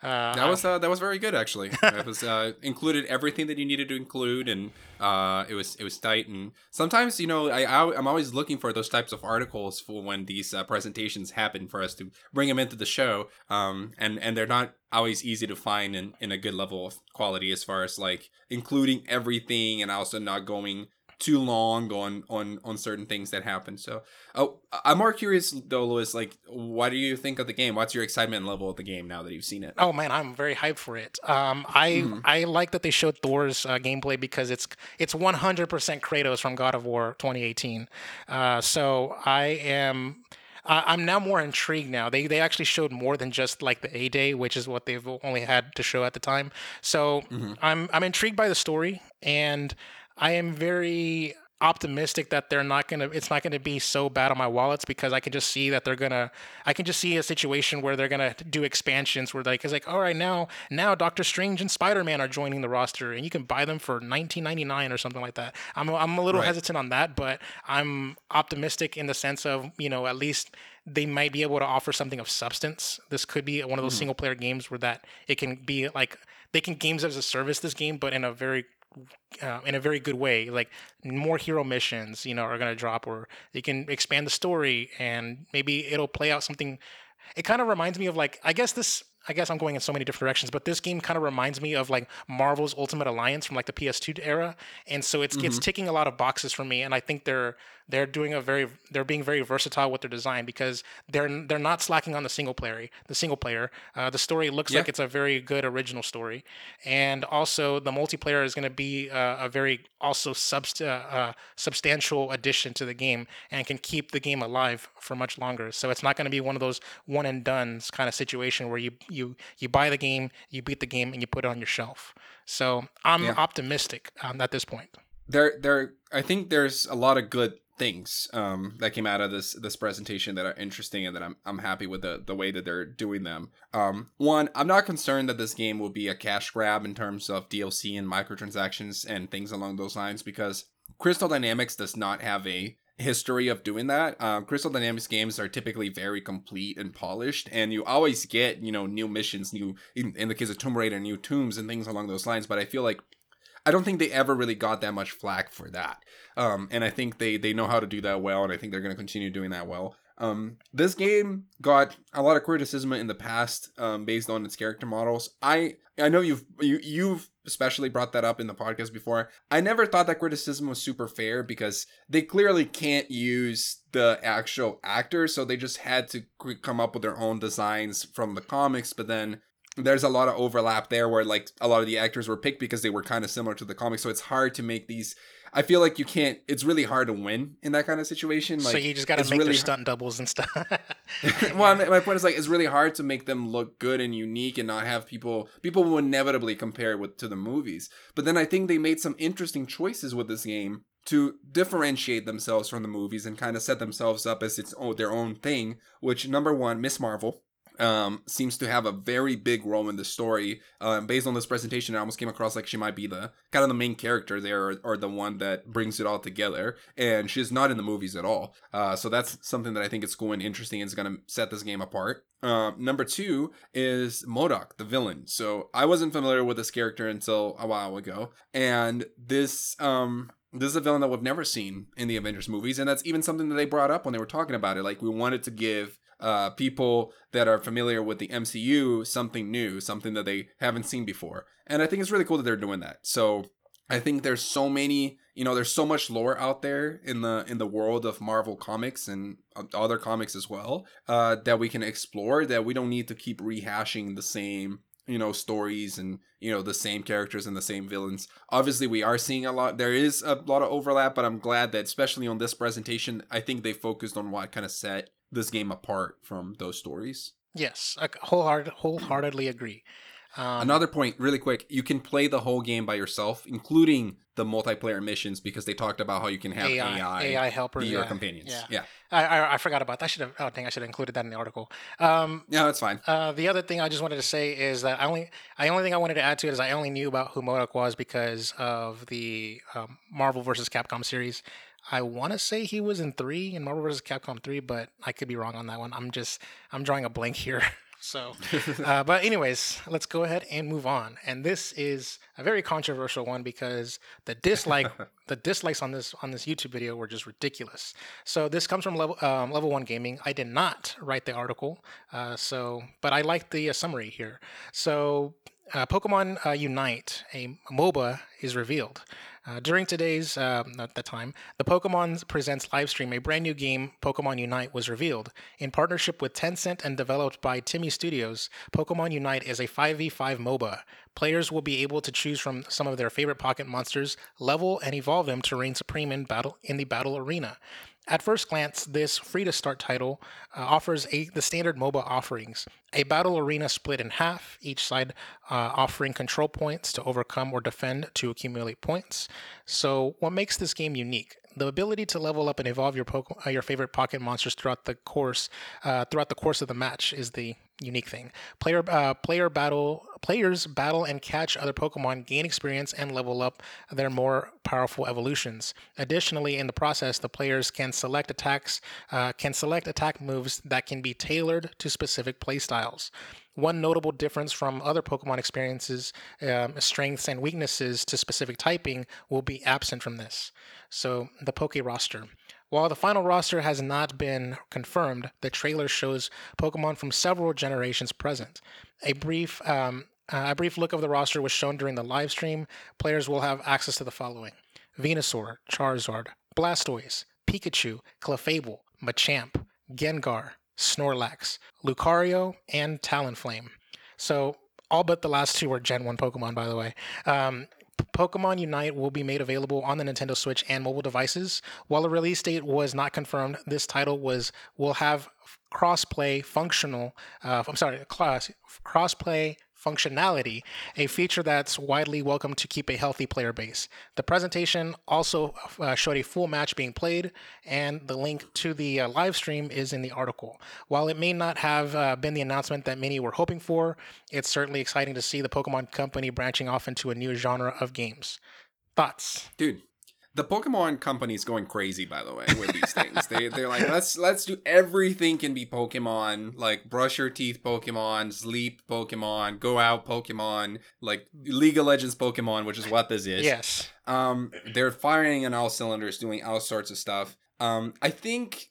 Uh, that was uh, that was very good actually. it was uh, included everything that you needed to include, and uh, it was it was tight. And sometimes you know I, I am always looking for those types of articles for when these uh, presentations happen for us to bring them into the show. Um, and and they're not always easy to find in in a good level of quality as far as like including everything and also not going too long on on on certain things that happen. So, oh, I'm more curious though, Louis. Like, what do you think of the game? What's your excitement level of the game now that you've seen it? Oh man, I'm very hyped for it. Um, I mm-hmm. I like that they showed Thor's uh, gameplay because it's it's 100% Kratos from God of War 2018. Uh, so I am. I'm now more intrigued now. They they actually showed more than just like the A Day, which is what they've only had to show at the time. So mm-hmm. I'm I'm intrigued by the story, and I am very optimistic that they're not gonna it's not gonna be so bad on my wallets because I can just see that they're gonna I can just see a situation where they're gonna do expansions where like it's like all right now now Doctor Strange and Spider Man are joining the roster and you can buy them for 19.99 or something like that. I'm I'm a little right. hesitant on that, but I'm optimistic in the sense of you know at least they might be able to offer something of substance. This could be one of those mm. single player games where that it can be like they can games as a service this game, but in a very uh, in a very good way. Like more hero missions, you know, are going to drop, or they can expand the story, and maybe it'll play out something. It kind of reminds me of like I guess this I guess I'm going in so many different directions, but this game kind of reminds me of like Marvel's Ultimate Alliance from like the PS2 era, and so it's mm-hmm. it's ticking a lot of boxes for me, and I think they're they're doing a very they're being very versatile with their design because they're they're not slacking on the single player the single player. Uh, the story looks yeah. like it's a very good original story, and also the multiplayer is going to be uh, a very also subst- uh, uh, substantial addition to the game and can keep the game alive for much longer. So it's not going to be one of those one and duns kind of situation where you you you buy the game, you beat the game, and you put it on your shelf. So I'm yeah. optimistic um, at this point. There, there. I think there's a lot of good things um, that came out of this this presentation that are interesting and that I'm I'm happy with the the way that they're doing them. Um, one, I'm not concerned that this game will be a cash grab in terms of DLC and microtransactions and things along those lines because Crystal Dynamics does not have a history of doing that. Um, Crystal Dynamics games are typically very complete and polished, and you always get you know new missions, new in, in the case of Tomb Raider, new tombs and things along those lines. But I feel like I don't think they ever really got that much flack for that. Um, and I think they they know how to do that well, and I think they're going to continue doing that well. Um, this game got a lot of criticism in the past um, based on its character models. I I know you've you, you've especially brought that up in the podcast before. I never thought that criticism was super fair because they clearly can't use the actual actors, so they just had to come up with their own designs from the comics. But then there's a lot of overlap there where like a lot of the actors were picked because they were kind of similar to the comics so it's hard to make these i feel like you can't it's really hard to win in that kind of situation like so you just got to make really their stunt doubles and stuff. Well my point is like it's really hard to make them look good and unique and not have people people will inevitably compare it with to the movies. But then i think they made some interesting choices with this game to differentiate themselves from the movies and kind of set themselves up as its own their own thing which number one miss marvel um, seems to have a very big role in the story. Um, based on this presentation, it almost came across like she might be the kind of the main character there, or, or the one that brings it all together. And she's not in the movies at all. Uh, so that's something that I think is cool and interesting and is going to set this game apart. Uh, number two is MODOK, the villain. So I wasn't familiar with this character until a while ago, and this um this is a villain that we've never seen in the Avengers movies, and that's even something that they brought up when they were talking about it. Like we wanted to give uh, people that are familiar with the MCU something new, something that they haven't seen before, and I think it's really cool that they're doing that. So I think there's so many, you know, there's so much lore out there in the in the world of Marvel comics and other comics as well uh, that we can explore. That we don't need to keep rehashing the same you know stories and you know the same characters and the same villains obviously we are seeing a lot there is a lot of overlap but i'm glad that especially on this presentation i think they focused on what kind of set this game apart from those stories yes i wholehearted, wholeheartedly agree um, Another point, really quick, you can play the whole game by yourself, including the multiplayer missions, because they talked about how you can have AI AI, AI helpers, be your yeah. companions. Yeah, yeah. I, I, I forgot about that. I should have. Oh, dang! I should have included that in the article. Um, yeah, that's fine. Uh, the other thing I just wanted to say is that I only, I only thing I wanted to add to it is I only knew about who MODOK was because of the um, Marvel versus Capcom series. I want to say he was in three in Marvel vs. Capcom three, but I could be wrong on that one. I'm just I'm drawing a blank here. So, uh, but anyways, let's go ahead and move on. And this is a very controversial one because the dislike, the dislikes on this on this YouTube video were just ridiculous. So this comes from level um, level one gaming. I did not write the article, uh, so but I like the uh, summary here. So uh, Pokemon uh, Unite, a MOBA, is revealed. Uh, during today's, uh, at the time, the Pokemon Presents live stream, a brand new game, Pokemon Unite, was revealed. In partnership with Tencent and developed by TiMi Studios, Pokemon Unite is a 5v5 MOBA. Players will be able to choose from some of their favorite pocket monsters, level and evolve them to reign supreme in battle in the battle arena. At first glance, this free to start title uh, offers a, the standard MOBA offerings a battle arena split in half, each side uh, offering control points to overcome or defend to accumulate points. So, what makes this game unique? The ability to level up and evolve your Pokemon, uh, your favorite pocket monsters throughout the course uh, throughout the course of the match is the unique thing. Player uh, player battle players battle and catch other Pokemon, gain experience, and level up their more powerful evolutions. Additionally, in the process, the players can select attacks uh, can select attack moves that can be tailored to specific playstyles. One notable difference from other Pokemon experiences, um, strengths and weaknesses to specific typing, will be absent from this. So, the Poke roster. While the final roster has not been confirmed, the trailer shows Pokemon from several generations present. A brief um, uh, a brief look of the roster was shown during the live stream. Players will have access to the following: Venusaur, Charizard, Blastoise, Pikachu, Clefable, Machamp, Gengar, Snorlax, Lucario, and Talonflame. So all but the last two are Gen 1 Pokemon, by the way. Um, Pokemon Unite will be made available on the Nintendo Switch and mobile devices. While a release date was not confirmed, this title was will have crossplay functional. Uh, I'm sorry, class crossplay functionality, a feature that's widely welcome to keep a healthy player base. The presentation also uh, showed a full match being played, and the link to the uh, live stream is in the article. While it may not have uh, been the announcement that many were hoping for, it's certainly exciting to see the Pokemon Company branching off into a new genre of games. Thoughts? Dude, the Pokemon company's going crazy, by the way, with these things. they they're like, let's let's do everything can be Pokemon, like brush your teeth Pokemon, sleep Pokemon, go out Pokemon, like League of Legends Pokemon, which is what this is. Yes. Um, they're firing on all cylinders, doing all sorts of stuff. Um, I think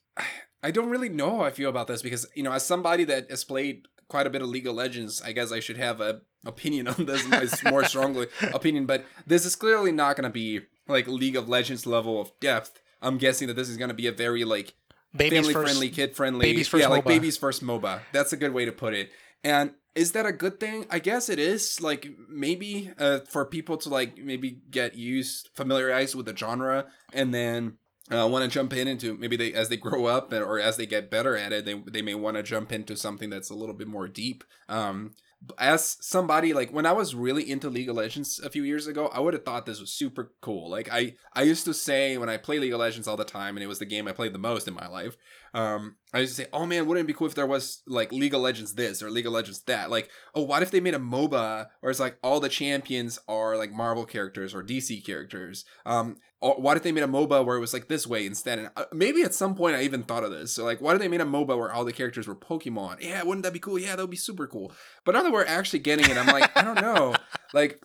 I don't really know how I feel about this because you know, as somebody that has played quite a bit of League of Legends, I guess I should have a opinion on this, my more strongly opinion. But this is clearly not going to be like League of Legends level of depth, I'm guessing that this is going to be a very like family friendly, kid friendly, baby's first yeah, MOBA. like baby's first MOBA. That's a good way to put it. And is that a good thing? I guess it is. Like maybe uh, for people to like maybe get used, familiarized with the genre, and then uh, want to jump in into maybe they as they grow up or as they get better at it, they they may want to jump into something that's a little bit more deep. Um, as somebody like when I was really into League of Legends a few years ago, I would have thought this was super cool. Like I I used to say when I play League of Legends all the time and it was the game I played the most in my life. Um I used to say, "Oh man, wouldn't it be cool if there was like League of Legends this or League of Legends that?" Like, "Oh, what if they made a MOBA where it's like all the champions are like Marvel characters or DC characters?" Um or did they made a MOBA where it was like this way instead? And uh, maybe at some point I even thought of this. So like, why did they made a MOBA where all the characters were Pokemon? Yeah, wouldn't that be cool? Yeah, that would be super cool. But now that we're actually getting it, I'm like, I don't know. Like,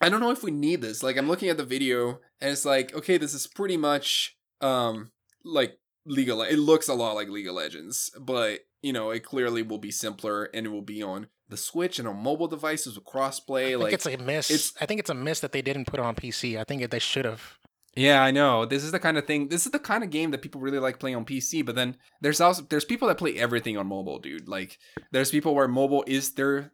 I don't know if we need this. Like, I'm looking at the video and it's like, okay, this is pretty much um like League of Le- it looks a lot like League of Legends, but you know, it clearly will be simpler and it will be on the Switch and on mobile devices with crossplay. Like it's a miss. it's- I think it's a miss that they didn't put it on PC. I think they should have. Yeah, I know. this is the kind of thing this is the kind of game that people really like playing on pc but then there's also there's people that play everything on mobile dude. Like there's people where mobile is their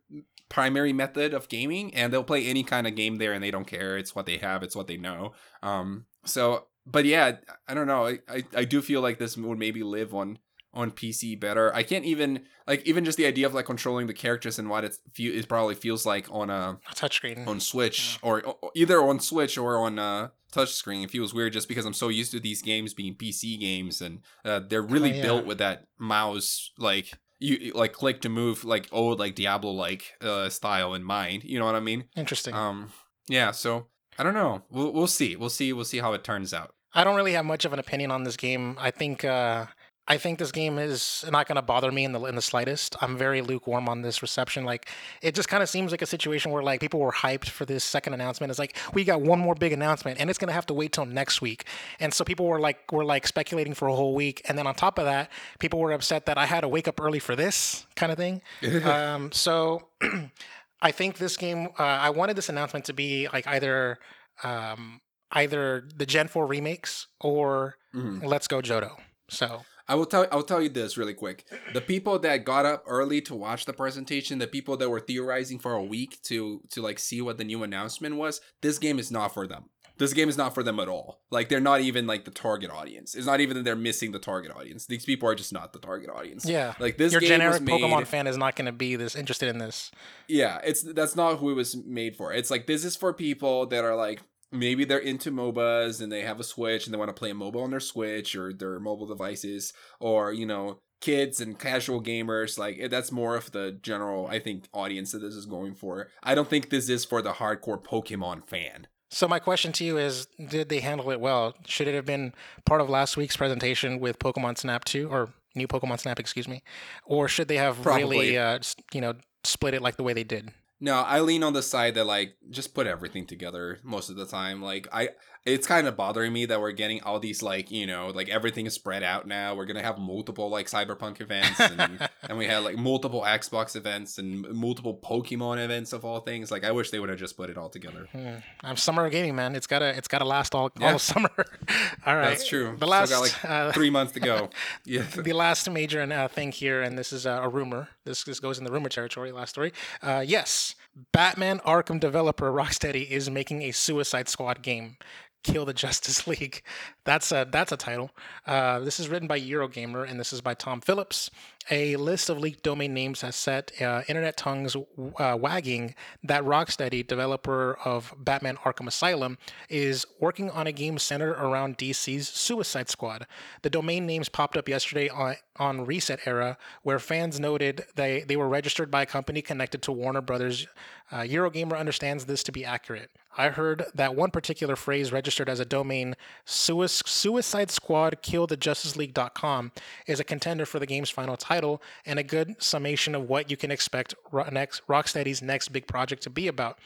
primary method of gaming and they'll play any kind of game there and they don't care. It's what they have it's what they know. Um so but yeah i don't know. I i, I do feel like this would maybe live on on pc better. I can't even like even just the idea of like controlling the characters and what it, fe- it probably feels like on a A touchscreen. on Switch or, or either on Switch or on uh, touchscreen. It feels weird just because I'm so used to these games being PC games and uh, they're really Oh, yeah. built with that mouse like you like click to move like old like Diablo like uh, style in mind. You know what I mean? Interesting. Um, yeah. So I don't know. We'll we'll see. We'll see. We'll see how it turns out. I don't really have much of an opinion on this game. I think uh, I think this game is not going to bother me in the in the slightest. I'm very lukewarm on this reception. Like it just kind of seems like a situation where like people were hyped for this second announcement. It's like we got one more big announcement, and it's going to have to wait till next week. And so people were like were like speculating for a whole week, and then on top of that, people were upset that I had to wake up early for this kind of thing. um, so I think this game. Uh, I wanted this announcement to be like either. Um, either the Gen 4 remakes or Mhm. Let's Go Johto. So I will tell I'll tell you this really quick. The people that got up early to watch the presentation, the people that were theorizing for a week to to like see what the new announcement was, this game is not for them. This game is not for them at all. Like they're not even like the target audience. It's not even that they're missing the target audience. These people are just not the target audience. yeah, Like this your game generic was made, Pokemon fan is not going to be this interested in this. yeah, it's that's not who it was made for. It's like this is for people that are like maybe they're into MOBAs and they have a Switch and they want to play a MOBA on their Switch or their mobile devices, or you know, kids and casual gamers. Like eh, that's more of the general, I think, audience that this is going for. I don't think this is for the hardcore Pokemon fan. So my question to you is, did they handle it well? Should it have been part of last week's presentation with Pokemon Snap 2 or new Pokemon Snap, excuse me, or should they have Probably. really, uh, you know, split it like the way they did? No, I lean on the side that like just put everything together most of the time. Like I it's kind of bothering me that we're getting all these like, you know, like everything is spread out now. We're going to have multiple like Cyberpunk events and and we had like multiple Xbox events and multiple Pokemon events of all things. Like I wish they would have just put it all together. Hmm. I'm summer gaming, man. It's gotta, it's gotta last all, all Yeah. of summer. all right, That's true. The Still last, got, like, uh, 3 months to go. Yeah. the last major uh, thing here, and this is uh, a rumor. This this goes in the rumor territory. Last story. Uh, yes, Batman Arkham developer Rocksteady is making a Suicide Squad game. Kill the Justice League. That's a that's a title. Uh, this is written by Eurogamer, and this is by Tom Phillips. A list of leaked domain names has set uh, internet tongues uh, wagging that Rocksteady, developer of Batman Arkham Asylum, is working on a game centered around DC's Suicide Squad. The domain names popped up yesterday on, on Reset Era, where fans noted they, they were registered by a company connected to Warner Brothers. Uh, Eurogamer understands this to be accurate. I heard that one particular phrase registered as a domain, Sui- Suicide Squad Kill the Justice League.com, is a contender for the game's final title and a good summation of what you can expect Rocksteady's next big project to be about.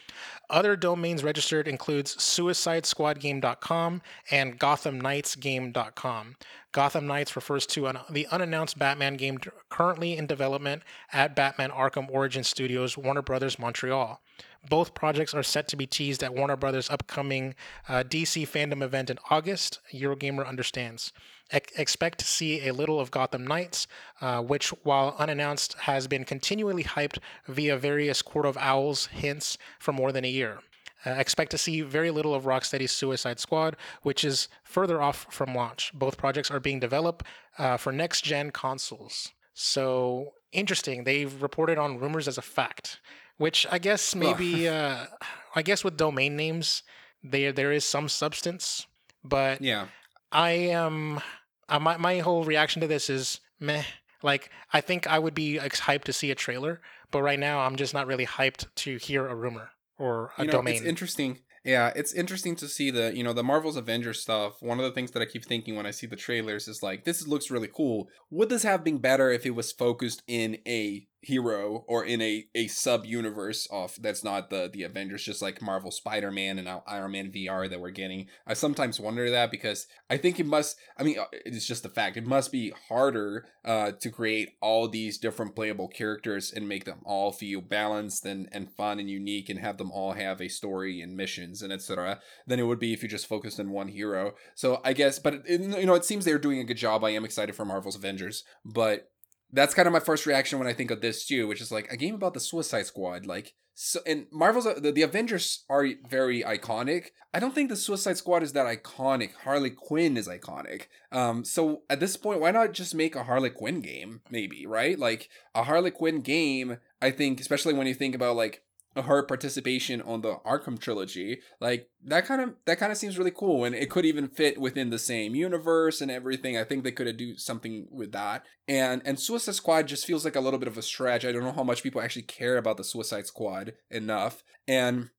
Other domains registered includes suicidesquadgame.com and gothamknightsgame.com. Gotham Knights refers to an, the unannounced Batman game currently in development at Batman Arkham Origin Studios, Warner Brothers Montreal. Both projects are set to be teased at Warner Brothers' upcoming uh, DC fandom event in August. Eurogamer understands. Ex- expect to see a little of Gotham Knights, uh, which, while unannounced, has been continually hyped via various Court of Owls hints for more than a year. Uh, expect to see very little of Rocksteady's Suicide Squad, which is further off from launch. Both projects are being developed uh, for next gen consoles. So, interesting. They've reported on rumors as a fact, which I guess maybe, uh, I guess with domain names, there there is some substance, but Yeah. I am uh, my my whole reaction to this is meh. Like I think I would be hyped to see a trailer, but right now I'm just not really hyped to hear a rumor or a you know, domain. It's interesting. Yeah, it's interesting to see the you know the Marvel's Avengers stuff. One of the things that I keep thinking when I see the trailers is like, this looks really cool. Would this have been better if it was focused in a hero or in a a sub universe of that's not the the Avengers, just like Marvel Spider Man and now Iron Man VR that we're getting? I sometimes wonder that because I think it must. I mean, uh, it's just a fact it must be harder uh, to create all these different playable characters and make them all feel balanced and and fun and unique and have them all have a story and missions and etc. Than it would be if you just focused on one hero. So I guess, but it, you know, it seems they're doing a good job. I am excited for Marvel's Avengers, but that's kind of my first reaction when I think of this too, which is like a game about the Suicide Squad. Like, so, and Marvel's the, the Avengers are very iconic. I don't think the Suicide Squad is that iconic. Harley Quinn is iconic. Um, so at this point, why not just make a Harley Quinn game? Maybe right, like a Harley Quinn game. I think, especially when you think about like her participation on the Arkham trilogy, like that kind of that kind of seems really cool, and it could even fit within the same universe and everything. I think they could do something with that. And and Suicide Squad just feels like a little bit of a stretch. I don't know how much people actually care about the Suicide Squad enough, and.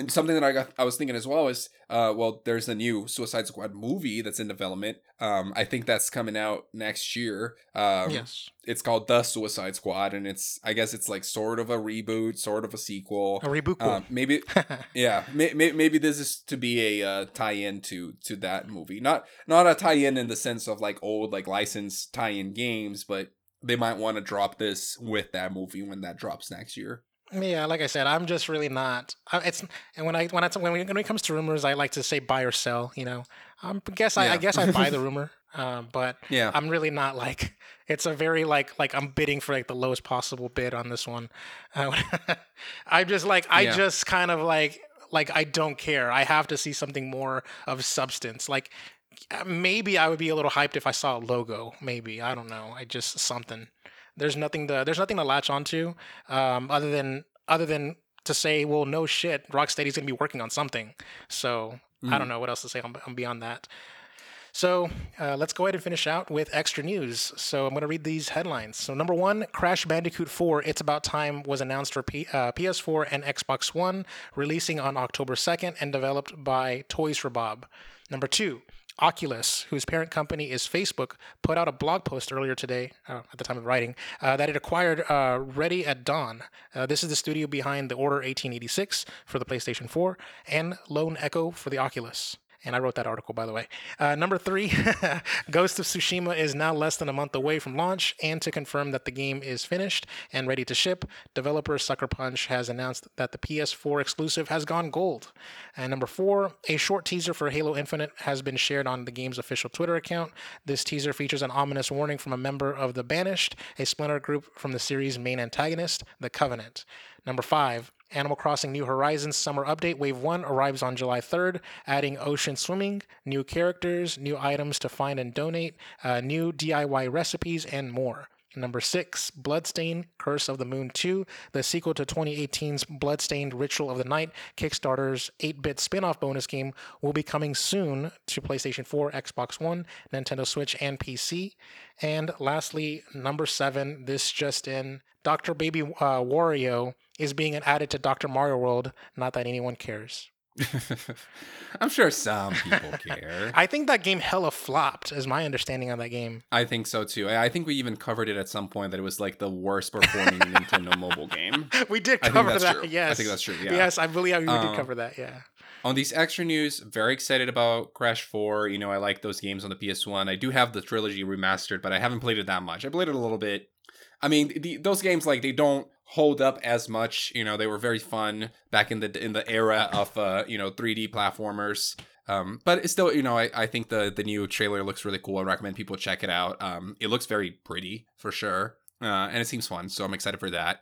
And something that I got, I was thinking as well is, uh, well, there's a new Suicide Squad movie that's in development. Um, I think that's coming out next year. Um, yes, it's called The Suicide Squad, and it's, I guess it's like sort of a reboot, sort of a sequel. a reboot. Um, maybe yeah may, may, maybe this is to be a uh, tie-in to to that movie not not a tie-in in the sense of like old like licensed tie-in games but they might want to drop this with that movie when that drops next year Yeah, like I said, I'm just really not. It's and when I when I when, we- when it comes to rumors, I like to say buy or sell. You know, um, guess I, Yeah. I guess I buy the rumor, um, but yeah I'm really not like. It's a very like like I'm bidding for like the lowest possible bid on this one. Uh, I'm just like I Yeah. just kind of like like I don't care. I have to see something more of substance. Like maybe I would be a little hyped if I saw a logo. Maybe I don't know. I just something. There's nothing to there's nothing to latch onto um, other than other than to say, well, no shit, Rocksteady's gonna be working on something. So I don't know what else to say on, on beyond that. So uh, let's go ahead and finish out with extra news. So I'm going to read these headlines. So number one, Crash Bandicoot 4: It's About Time was announced for P- uh, PS4 and Xbox One, releasing on October 2nd and developed by Toys for Bob. Number two. Oculus, whose parent company is Facebook, put out a blog post earlier today, uh, at the time of writing, uh, that it acquired uh, Ready at Dawn. Uh, this is the studio behind the Order 1886 for the PlayStation 4 and Lone Echo for the Oculus. And I wrote that article, by the way. Uh, number three, Ghost of Tsushima is now less than a month away from launch. And to confirm that the game is finished and ready to ship, developer Sucker Punch has announced that the PS4 exclusive has gone gold. And number four, a short teaser for Halo Infinite has been shared on the game's official Twitter account. This teaser features an ominous warning from a member of the Banished, a splinter group from the series' main antagonist, the Covenant. Number five, Animal Crossing New Horizons Summer Update Wave 1 arrives on July 3rd, adding ocean swimming, new characters, new items to find and donate, uh, new DIY recipes, and more. Number 6, Bloodstained Curse of the Moon 2, the sequel to 2018's Bloodstained Ritual of the Night, Kickstarter's 8 bit spin off bonus game, will be coming soon to PlayStation 4, Xbox One, Nintendo Switch, and PC. And lastly, number 7, this just in Dr. Baby uh, Wario is being added to Dr. Mario World. Not that anyone cares. i'm sure some people care I think that game hella flopped, is my understanding of that game. i think so too I, think we even covered it at some point that it was like the worst performing nintendo mobile game We did cover that. true. I think that's true, yeah. Yes, I believe we Um, did cover that. Yeah. on these extra news very excited about crash 4 you know i like those games on the ps1 i do have the trilogy remastered but i haven't played it that much i played it a little bit i mean the, those games like they don't hold up as much you know they were very fun back in the in the era of uh you know 3d platformers um, but it's still, you know, I, I think the the new trailer looks really cool. I recommend people check it out. Um, it looks very pretty for sure, uh, and it seems fun. So I'm excited for that.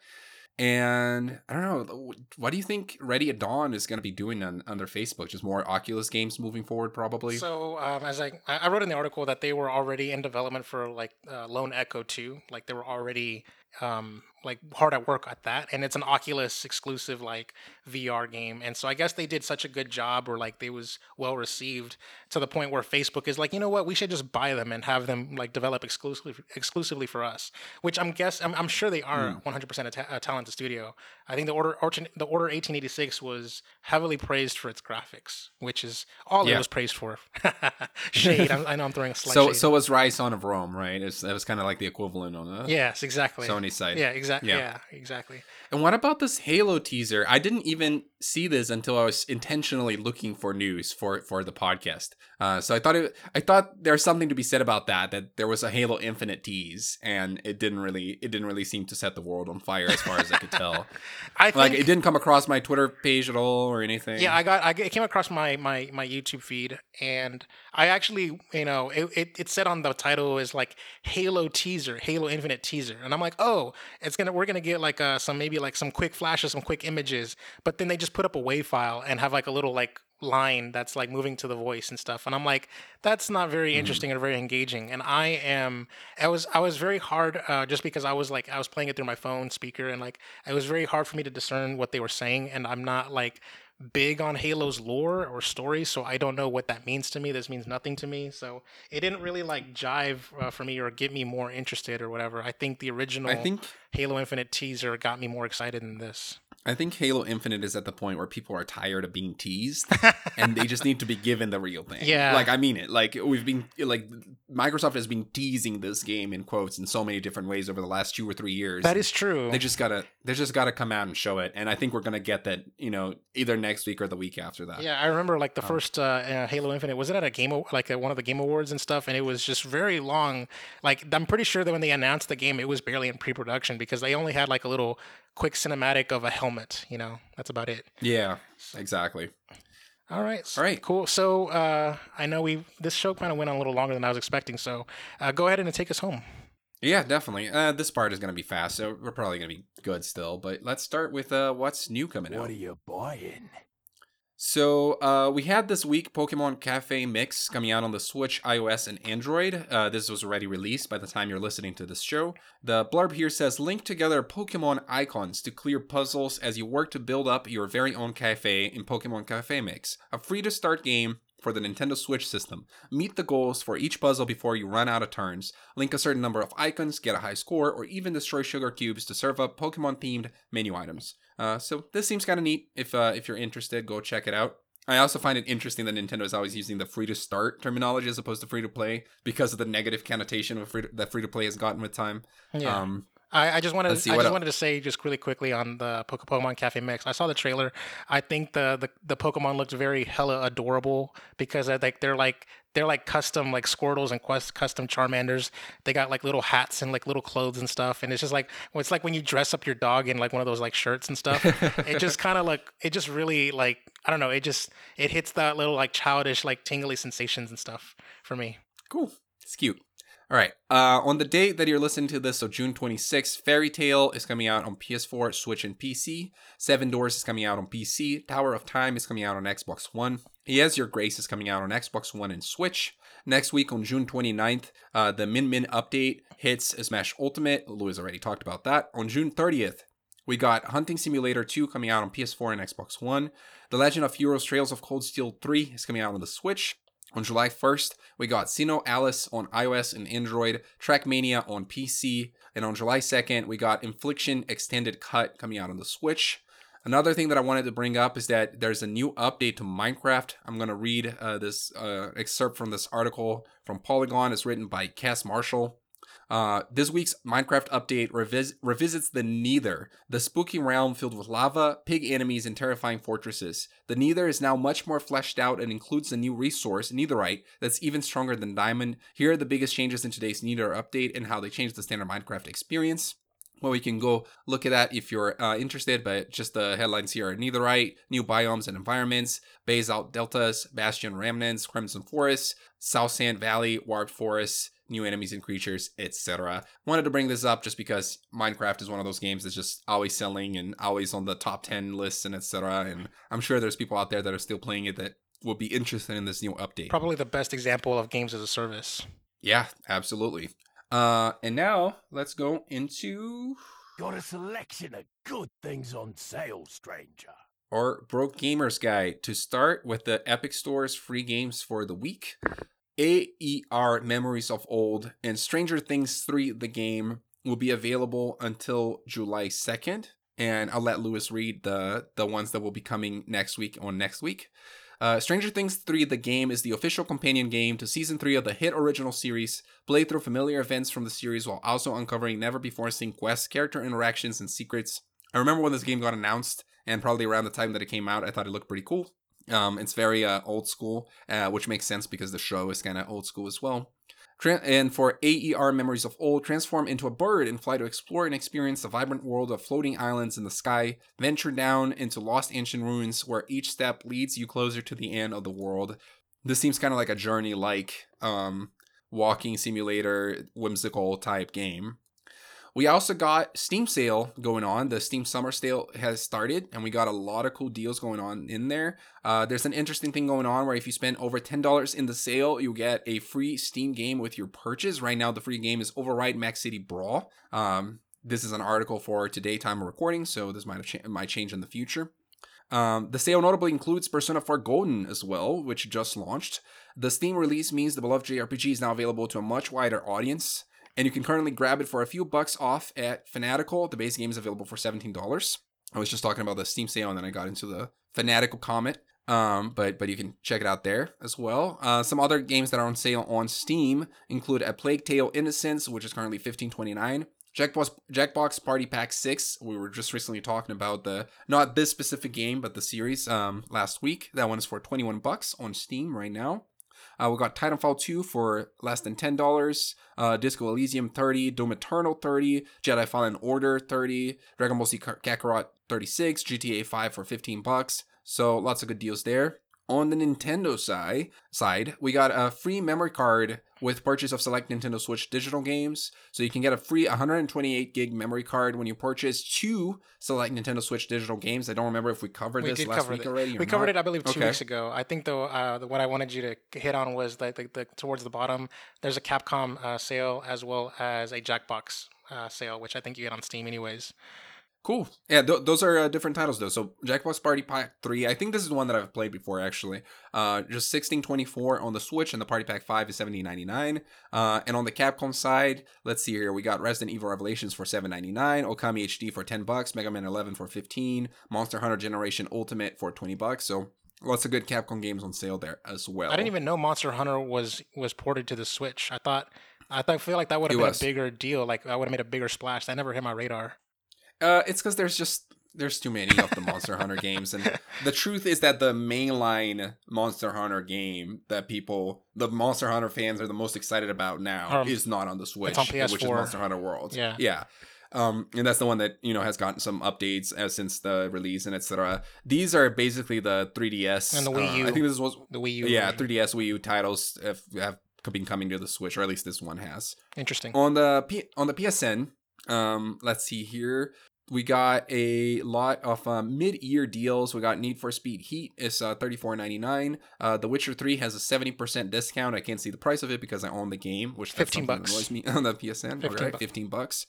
And I don't know, what do you think Ready at Dawn is going to be doing on, on their Facebook? Just more Oculus games moving forward, probably. So um, as I I wrote in the article that they were already in development for like uh, Lone Echo 2. Like they were already um, like hard at work at that, and it's an Oculus exclusive like VR game, and so I guess they did such a good job, or like they was well received to the point where Facebook is like, you know what, we should just buy them and have them like develop exclusively exclusively for us. Which I'm guess I'm, I'm sure they are hmm. 100 percent a, ta- a talented studio. I think the order the order 1886 was heavily praised for its graphics, which is all it was praised for. shade. I know I'm throwing a slight So shade. so was Ryse Son of Rome, right? It's, that was kind of like the equivalent on the yes, exactly. Sony side. Yeah, exactly. Yeah. Yeah. exactly. And what about this Halo teaser? I didn't even see this until I was intentionally looking for news for for the podcast. Uh, so I thought it, I thought there's something to be said about that. That there was a Halo Infinite tease, and it didn't really it didn't really seem to set the world on fire as far as I could tell. I think Like it didn't come across my Twitter page at all or anything. Yeah, I got I it came across my my my YouTube feed and I actually, you know, it, it, it said on the title is like Halo teaser, Halo Infinite teaser. And I'm like, "Oh, it's to we're going to get like uh some maybe like some quick flashes, some quick images." But then they just put up a WAV file and have like a little like line that's like moving to the voice and stuff and i'm like that's not very interesting or very engaging and i am i was i was very hard uh, just because i was like i was playing it through my phone speaker and like it was very hard for me to discern what they were saying and i'm not like big on Halo's lore or story, so I don't know what that means to me. This means nothing to me, so it didn't really like jive uh, for me or get me more interested or whatever. I think the original I think Halo Infinite teaser got me more excited than this. I think Halo Infinite is at the point where people are tired of being teased and they just need to be given the real thing. Yeah. Like I mean it. Like we've been like Microsoft has been teasing this game in quotes in so many different ways over the last two or three years. That is true. they just gotta they just gotta come out and show it. And I think we're gonna get that, you know, either next week or the week after that. Yeah, I remember like the Um, first uh, uh, Halo Infinite. Was it at a game, like at one of the game awards and stuff? And it was just very long. Like I'm pretty sure that when they announced the game, it was barely in pre-production because they only had like a little quick cinematic of a helmet. You know, that's about it. Yeah, exactly. all right. All right. Cool. So uh, I know we this show kind of went on a little longer than I was expecting. So uh, go ahead and take us home. Yeah, definitely. Uh, this part is gonna be fast, so we're probably gonna be good still. But let's start with uh, what's new coming out. What are you buying? So uh, we had this week Pokemon Cafe Mix coming out on the Switch, iOS, and Android. Uh, this was already released by the time you're listening to this show. The blurb here says link together Pokemon icons to clear puzzles as you work to build up your very own cafe in Pokemon Cafe Mix, a free to start game for the Nintendo Switch system. Meet the goals for each puzzle before you run out of turns. Link a certain number of icons, get a high score, or even destroy sugar cubes to serve up Pokemon themed menu items. Uh, so this seems kind of neat. If uh, if you're interested, go check it out. I also find it interesting that Nintendo is always using the free to start terminology as opposed to free to play because of the negative connotation of free to, that free to play has gotten with time. Yeah. Um, I, I just wanted Let's see, I just wanted to say just really quickly on the Pokemon Cafe Mix. I saw the trailer. I think the the, the Pokemon looked very hella adorable because they're like they're like they're like custom like Squirtles and quest custom Charmanders. They got like little hats and like little clothes and stuff. And it's just like well, it's like when you dress up your dog in like one of those like shirts and stuff. it just kind of like it just really like I don't know. It just it hits that little like childish like tingly sensations and stuff for me. Cool. It's cute. All right. Uh, on the date that you're listening to this, so June 26th, Fairy Tail is coming out on PS4, Switch, and PC. Seven Doors is coming out on PC. Tower of Time is coming out on Xbox One. Yes, Your Grace is coming out on Xbox One and Switch. Next week on June 29th, uh, the Min Min update hits Smash Ultimate. Louis already talked about that. On June 30th, we got Hunting Simulator 2 coming out on PS4 and Xbox One. The Legend of Heroes Trails of Cold Steel 3 is coming out on the Switch. On July 1st, we got Sino Alice on iOS and Android, Trackmania on PC, and on July 2nd, we got Infliction Extended Cut coming out on the Switch. Another thing that I wanted to bring up is that there's a new update to Minecraft. I'm going to read uh, this uh, excerpt from this article from Polygon. It's written by Cass Marshall. Uh, this week's Minecraft update revis- revisits the Nether, the spooky realm filled with lava, pig enemies, and terrifying fortresses. The Nether is now much more fleshed out and includes a new resource, Netherite, that's even stronger than Diamond. Here are the biggest changes in today's Nether update and how they changed the standard Minecraft experience. Well, we can go look at that if you're uh, interested, but just the headlines here are Netherite, new biomes and environments, Basalt Deltas, Bastion Remnants, Crimson Forests, Soul Sand Valley, Warped Forests, new enemies and creatures, etc. Wanted to bring this up just because Minecraft is one of those games that's just always selling and always on the top 10 lists and etc. And I'm sure there's people out there that are still playing it that will be interested in this new update. Probably the best example of games as a service. Yeah, absolutely. Uh, and now let's go into Got a selection of good things on sale, stranger. our Broke Gamers Guide to start with the Epic Store's free games for the week. AER Memories of Old and Stranger Things 3 the game will be available until July 2nd and I'll let Louis read the the ones that will be coming next week on next week. Uh, Stranger Things 3 the game is the official companion game to season 3 of the hit original series. Play through familiar events from the series while also uncovering never before seen quests, character interactions and secrets. I remember when this game got announced and probably around the time that it came out, I thought it looked pretty cool. Um, it's very uh, old school, uh, which makes sense because the show is kind of old school as well. Tran- and for AER Memories of Old, transform into a bird and fly to explore and experience the vibrant world of floating islands in the sky. Venture down into lost ancient ruins where each step leads you closer to the end of the world. This seems kind of like a journey like um, walking simulator, whimsical type game. We also got Steam sale going on. The Steam Summer Sale has started, and we got a lot of cool deals going on in there. Uh, there's an interesting thing going on where if you spend over $10 in the sale, you get a free Steam game with your purchase. Right now, the free game is Override Mech City Brawl. Um, this is an article for today time of recording, so this might have cha- might change in the future. Um, the sale notably includes Persona 4 Golden as well, which just launched. The Steam release means the beloved JRPG is now available to a much wider audience, and you can currently grab it for a few bucks off at Fanatical. The base game is available for $17. I was just talking about the Steam sale, and then I got into the Fanatical comment. Um, but but you can check it out there as well. Uh, some other games that are on sale on Steam include A Plague Tale Innocence, which is currently $15.29. Jackbox Jackbox Party Pack 6. We were just recently talking about the not this specific game, but the series um last week. That one is for 21 bucks on Steam right now. Uh, we got Titanfall 2 for less than $10, uh, Disco Elysium 30, Doom Eternal 30, Jedi Fallen Order 30, Dragon Ball Z Kakarot 36, GTA 5 for 15 bucks. So lots of good deals there. On the Nintendo side, side, we got a free memory card with purchase of select Nintendo Switch digital games. So you can get a free 128 gig memory card when you purchase two select Nintendo Switch digital games. I don't remember if we covered We this last cover week it. already. We covered not. it, I believe, two Okay. weeks ago. I think though, uh, what I wanted you to hit on was that the, the, towards the bottom, there's a Capcom uh, sale as well as a Jackbox uh, sale, which I think you get on Steam anyways. Cool. Yeah, th- those are uh, different titles though. So Jackbox Party Pack 3, I think this is one that I've played before actually. Uh just 1624 on the Switch and the Party Pack 5 is 17.99. Uh and on the Capcom side, let's see here. We got Resident Evil Revelations for 7.99, Okami HD for 10 bucks, Mega Man 11 for 15, Monster Hunter Generation Ultimate for 20 bucks. So lots of good Capcom games on sale there as well. I didn't even know Monster Hunter was was ported to the Switch. I thought I thought I feel like that would have been was. a bigger deal. Like I would have made a bigger splash. That never hit my radar. Uh, it's because there's just there's too many of the Monster Hunter games, and the truth is that the mainline Monster Hunter game that people, the Monster Hunter fans, are the most excited about now Um, is not on the Switch, on which is Monster Hunter World. Yeah. yeah. Um, and that's the one that you know has gotten some updates uh, since the release and etc. These are basically the 3DS And the Wii uh, U. I think this was The Wii U. yeah version. 3DS Wii U titles have, have been coming to the Switch, or at least this one has Interesting. on the P- on the PSN. Um, let's see here. We got a lot of uh, mid-year deals. We got Need for Speed Heat is uh, thirty four ninety nine. Uh, the Witcher Three has a seventy percent discount. I can't see the price of it because I own the game, which that's 15 something that bucks. annoys me on the PSN. 15 All right, bucks. fifteen bucks.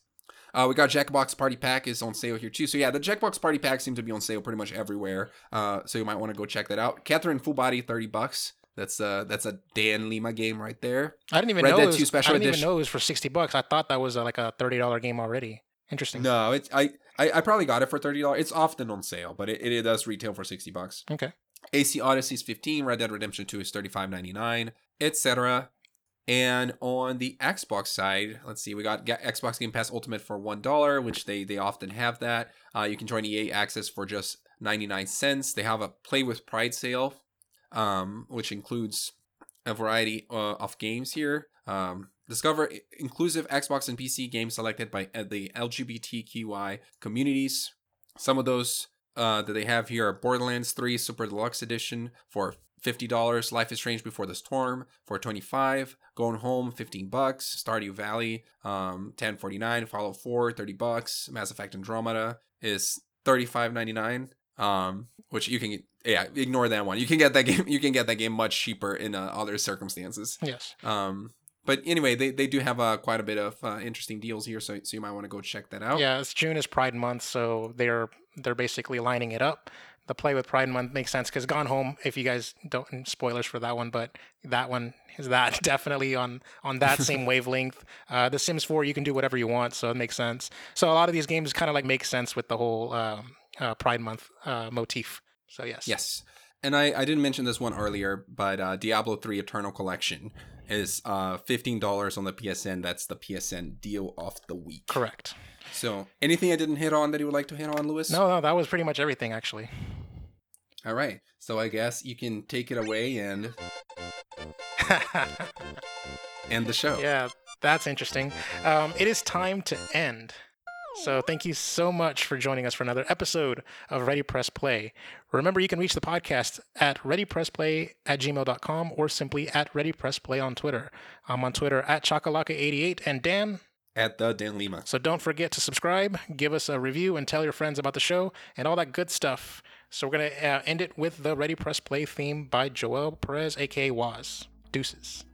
Uh, we got Jackbox Party Pack is on sale here too. So yeah, the Jackbox Party Pack seem to be on sale pretty much everywhere. Uh, so you might want to go check that out. Catherine Full Body thirty bucks. That's uh that's a Dan Lima game right there. I didn't even Red know Dead was, 2 Special I didn't Edition. even know it was for sixty bucks. I thought that was uh like a thirty dollar game already. Interesting. No, it's I, I I probably got it for thirty dollars. It's often on sale, but it, it does retail for sixty bucks. Okay. AC Odyssey is fifteen. Red Dead Redemption Two is thirty five ninety nine, etc. And on the Xbox side, let's see, we got Xbox Game Pass Ultimate for one dollar, which they they often have that. Uh, you can join EA Access for just ninety nine cents. They have a Play with Pride sale, um, which includes a variety uh, of games here. Um, discover inclusive Xbox and PC games selected by uh, the LGBTQI communities. Some of those uh, that they have here are Borderlands 3 Super Deluxe Edition for $50, Life is Strange Before the Storm for 25, Gone Home 15 bucks, Stardew Valley um 10.49, Fallout 4 30 bucks, Mass Effect Andromeda is 35.99 um which you can yeah ignore that one you can get that game you can get that game much cheaper in uh, other circumstances Yes. um but anyway, they, they do have uh, quite a bit of uh, interesting deals here, so so you might want to go check that out. Yeah, it's June is Pride Month, so they're they're basically lining it up. The play with Pride Month makes sense because Gone Home, if you guys don't spoilers for that one, but that one is that definitely on on that same wavelength. Uh, the Sims 4, you can do whatever you want, so it makes sense. So a lot of these games kind of like make sense with the whole um, uh, Pride Month uh, motif. So yes, Yes. And I, I didn't mention this one earlier, but uh, Diablo 3 Eternal Collection is uh, $15 on the PSN. That's the PSN deal of the week. correct. So, anything I didn't hit on that you would like to hit on, Louis? No, no, that was pretty much everything actually. All right. So, I guess you can take it away and end the show. Yeah, that's interesting. Um, it is time to end. So thank you so much for joining us for another episode of Ready Press Play. Remember, you can reach the podcast at readypressplay at gmail.com or simply at readypressplay on Twitter. I'm on Twitter at chakalaka88 and Dan. At the Dan Lima. So don't forget to subscribe, give us a review, and tell your friends about the show and all that good stuff. So we're going to uh, end it with the Ready Press Play theme by Joel Perez, aka Waz. Deuces.